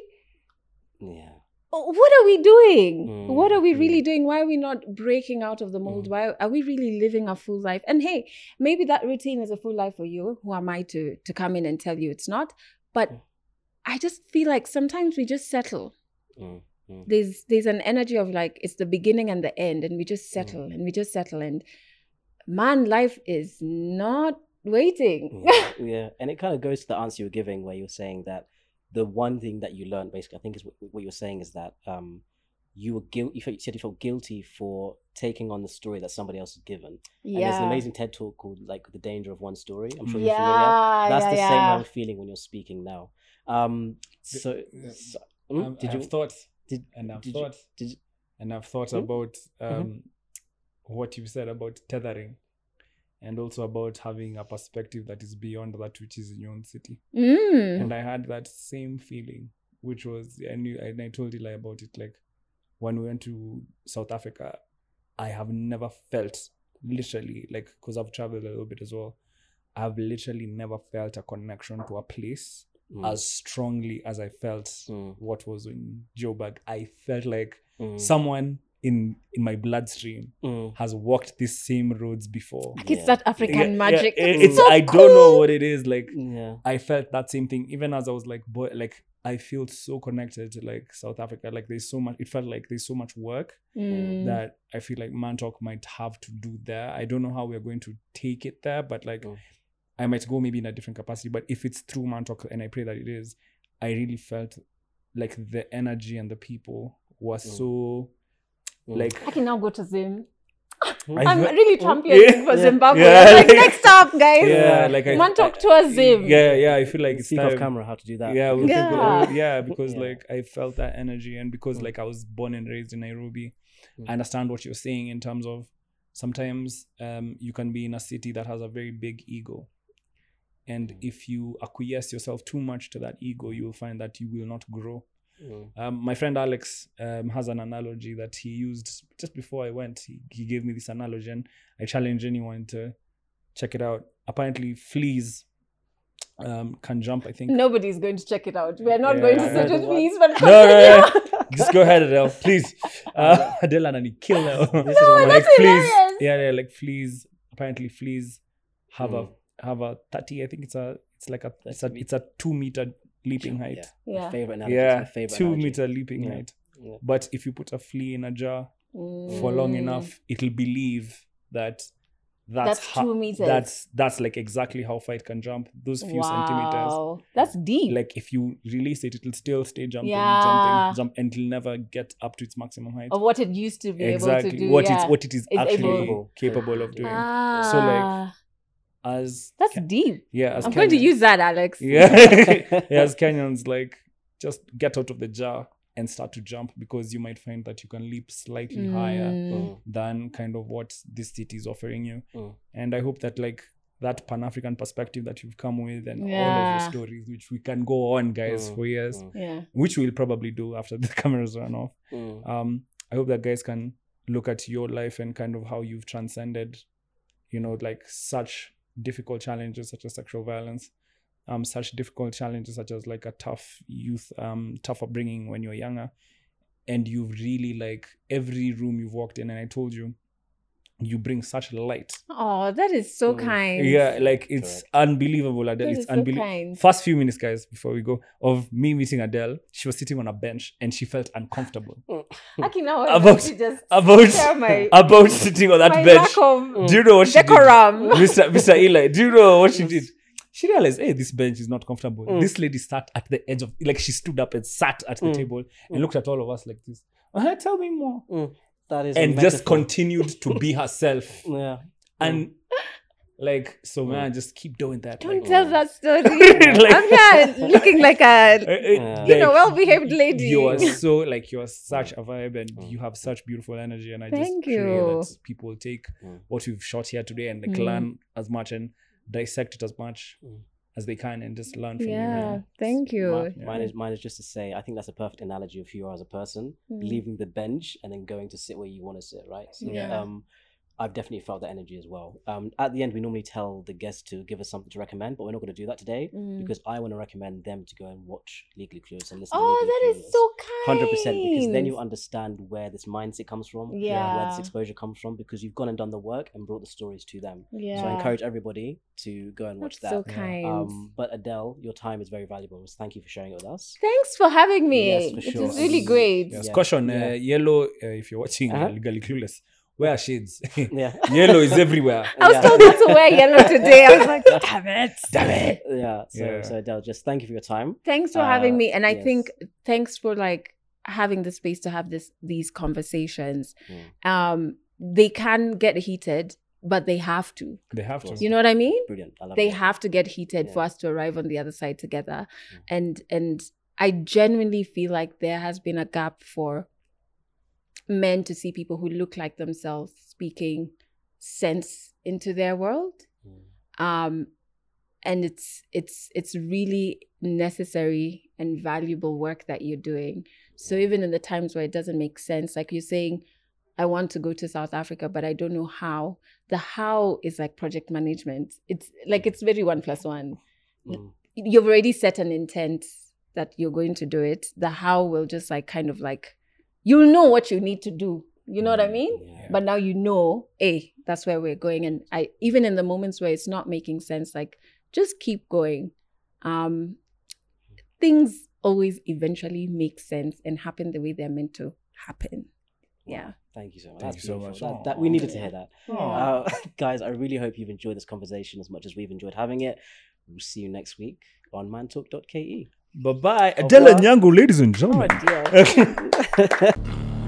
Yeah. What are we doing? Mm, what are we mm. really doing? Why are we not breaking out of the mold? Mm. Why are we really living a full life? And hey, maybe that routine is a full life for you. Who am I to to come in and tell you it's not? But Mm. I just feel like sometimes we just settle. Mm, mm. There's there's an energy of like it's the beginning and the end, and we just Mm. settle and we just settle. And man, life is not waiting. [LAUGHS] yeah, yeah. and it kind of goes to the answer you were giving where you're saying that the one thing that you learned basically i think is what, what you're saying is that um you were guilty you, felt- you said you felt guilty for taking on the story that somebody else had given and there's an amazing ted talk called like the danger of one story i'm sure you're familiar yeah, that's yeah, the yeah. same way i'm feeling when you're speaking now um so, so mm, Um, did I've you thought did, and I've did you- thought did you- and I've thought Hmm? about um, what you said about tethering, and also about having a perspective that is beyond that which is in your own city. Mm. And I had that same feeling, which was I knew and I told Eli about it. Like when we went to South Africa, I have never felt literally like because I've traveled a little bit as well. I've literally never felt a connection to a place mm, as strongly as I felt mm, what was in Joburg. I felt like mm, someone in in my bloodstream mm. has walked these same roads before. Like it's Yeah. that African Yeah, yeah, magic. it- it's it's so I don't know what it is. Like yeah I felt that same thing even as I was like boy like I feel so connected to like South Africa. Like there's so much it felt like there's so much work Mm. that I feel like Mantalk might have to do there. I don't know how we're going to take it there, but like Mm. I might go maybe in a different capacity. But if it's through Mantalk, and I pray that it is, I really felt like the energy and the people were Mm. so Mm. like I can now go to Zim. I I'm really championing Yeah. for Yeah. Zimbabwe. Yeah. I'm like, next up, guys. yeah, like I Mantalk to tour Zim. Yeah, yeah. I feel like it's speak off camera how to do that Yeah, we'll Yeah. about- yeah, because Yeah. like I felt that energy, and because Mm. like I was born and raised in Nairobi, Mm. I understand what you're saying in terms of sometimes um, you can be in a city that has a very big ego, and Mm. if you acquiesce yourself too much to that ego, you will find that you will not grow. Mm, Um, my friend Alex um, has an analogy that he used just before I went. He, he gave me this analogy, and I challenge anyone to check it out. Apparently, fleas um, can jump. I think. Nobody's going to check it out. We're not Yeah. going to Yeah. sit with please, but No, no, continue. [LAUGHS] Just go ahead, Adelle, please. [LAUGHS] Uh, Adelle and Annie, kill her. This is [LAUGHS] one of like that's fleas. Yeah, yeah, like fleas. Apparently, fleas have Mm. a have a thirty. I think it's a it's like a it's a it's a two meter leaping height. yeah. Yeah. My favorite analogy. Yeah, my favorite two analogy. meter leaping Yeah. height. Yeah. But if you put a flea in a jar for Mm. long enough, it'll believe that that's, That's how, two meters. That's that's like exactly how far it can jump. Those few centimeters. Wow. That's deep. Like if you release it, it'll still stay jumping, Yeah. jumping, jump, and it'll never get up to its maximum height. of what it used to be exactly able to do. what yeah. it's what it is It's actually able- capable of doing. Ah, So, like, As that's Ke- deep. yeah, as I'm going to use that, Alex. [LAUGHS] yeah, [LAUGHS] yeah, as Kenyans, like just get out of the jar and start to jump because you might find that you can leap slightly higher Mm. Mm, than kind of what this city is offering you. mm. And I hope that like that Pan African perspective that you've come with and all of your stories, which we can go on, guys, Mm, for years, mm, Yeah. which we'll probably do after [LAUGHS] the cameras run off. mm. um i hope that guys can look at your life and kind of how you've transcended you know like such difficult challenges such as sexual violence um such difficult challenges such as like a tough youth um tough upbringing when you're younger. And you've really like every room you've walked in and i told you you bring such light Oh, that is so Mm. kind. yeah like it's Correct. unbelievable Adelle That it's is so unbelievable kind. first few minutes guys before we go of me meeting Adelle she was sitting on a bench and she felt uncomfortable [LAUGHS] I can now About- just about [LAUGHS] my, about sitting on that my bench. lack of Do you know what she decorum. did? Mr. Mr. Eli, do you know what she did? She realized, hey, this bench is not comfortable. Mm. This lady sat at the edge of, like, she stood up and sat at the Mm. table and Mm. looked at all of us like this. Uh-huh, tell me more. Mm. That is And just continued to be herself. [LAUGHS] Yeah. And, like, so, Mm. man, just keep doing that. Don't Like, tell that story. [LAUGHS] Like- I'm here looking [LAUGHS] like a uh, uh, Yeah. you know well-behaved lady. You are so like you are such a vibe and Mm. you have such beautiful energy and I Thank just pray that people take Mm. what we've shot here today and like Mm. learn as much and dissect it as much Mm. As they can and just learn from you. yeah, thank you. Mi- Yeah. Mine is mine is just to say I think that's a perfect analogy of who you are as a person, Mm. leaving the bench and then going to sit where you want to sit, right? So, Yeah. um, I've definitely felt that energy as well. Um, at the end, we normally tell the guests to give us something to recommend, but we're not going to do that today Mm. because I want to recommend them to go and watch Legally Clueless and listen. Oh, to that Legally is so kind. Hundred percent, because then you understand where this mindset comes from, yeah. where this exposure comes from, because you've gone and done the work and brought the stories to them. Yeah. So I encourage everybody to go and watch That's that. so kind. Um, but Adelle, your time is very valuable. So thank you for sharing it with us. Thanks for having me. Yes, for sure. It was really great. Yes, Yeah. caution, Yeah. Uh, yellow. Uh, if you're watching uh Uh-huh. Legally Clueless, wear shades. [LAUGHS] Yeah. yellow is everywhere. I was Yeah. told not to wear yellow today. I was like, [LAUGHS] damn it. Damn it. Yeah. So, Yeah. so Adelle, just thank you for your time. Thanks for Uh, having me. And I yes. think thanks for like having the space to have this these conversations. Mm. Um, they can get heated, but they have to. They have to. You know what I mean? Brilliant. I love they it. have to get heated for us to arrive on the other side together Mm. and and i genuinely feel like there has been a gap for men to see people who look like themselves speaking sense into their world. Mm. um and it's it's it's really necessary and valuable work that you're doing. So even in the times where it doesn't make sense like you're saying i want to go to south africa but i don't know how. The how is like project management. It's like it's very one plus one. Mm. you've already set an intent that you're going to do it. The how will just like kind of like you'll know what you need to do you know what i mean Yeah. but now you know hey that's where we're going and i even in the moments where it's not making sense like just keep going um things always eventually make sense and happen the way they're meant to happen yeah Thank you so much. Thank That's you so beautiful. much. That, that- we needed to hear that. Uh, [LAUGHS] guys, I really hope you've enjoyed this conversation as much as we've enjoyed having it. We'll see you next week on mantalk.ke. Bye bye. Adelle Onyango, ladies and oh gentlemen. Okay. [LAUGHS]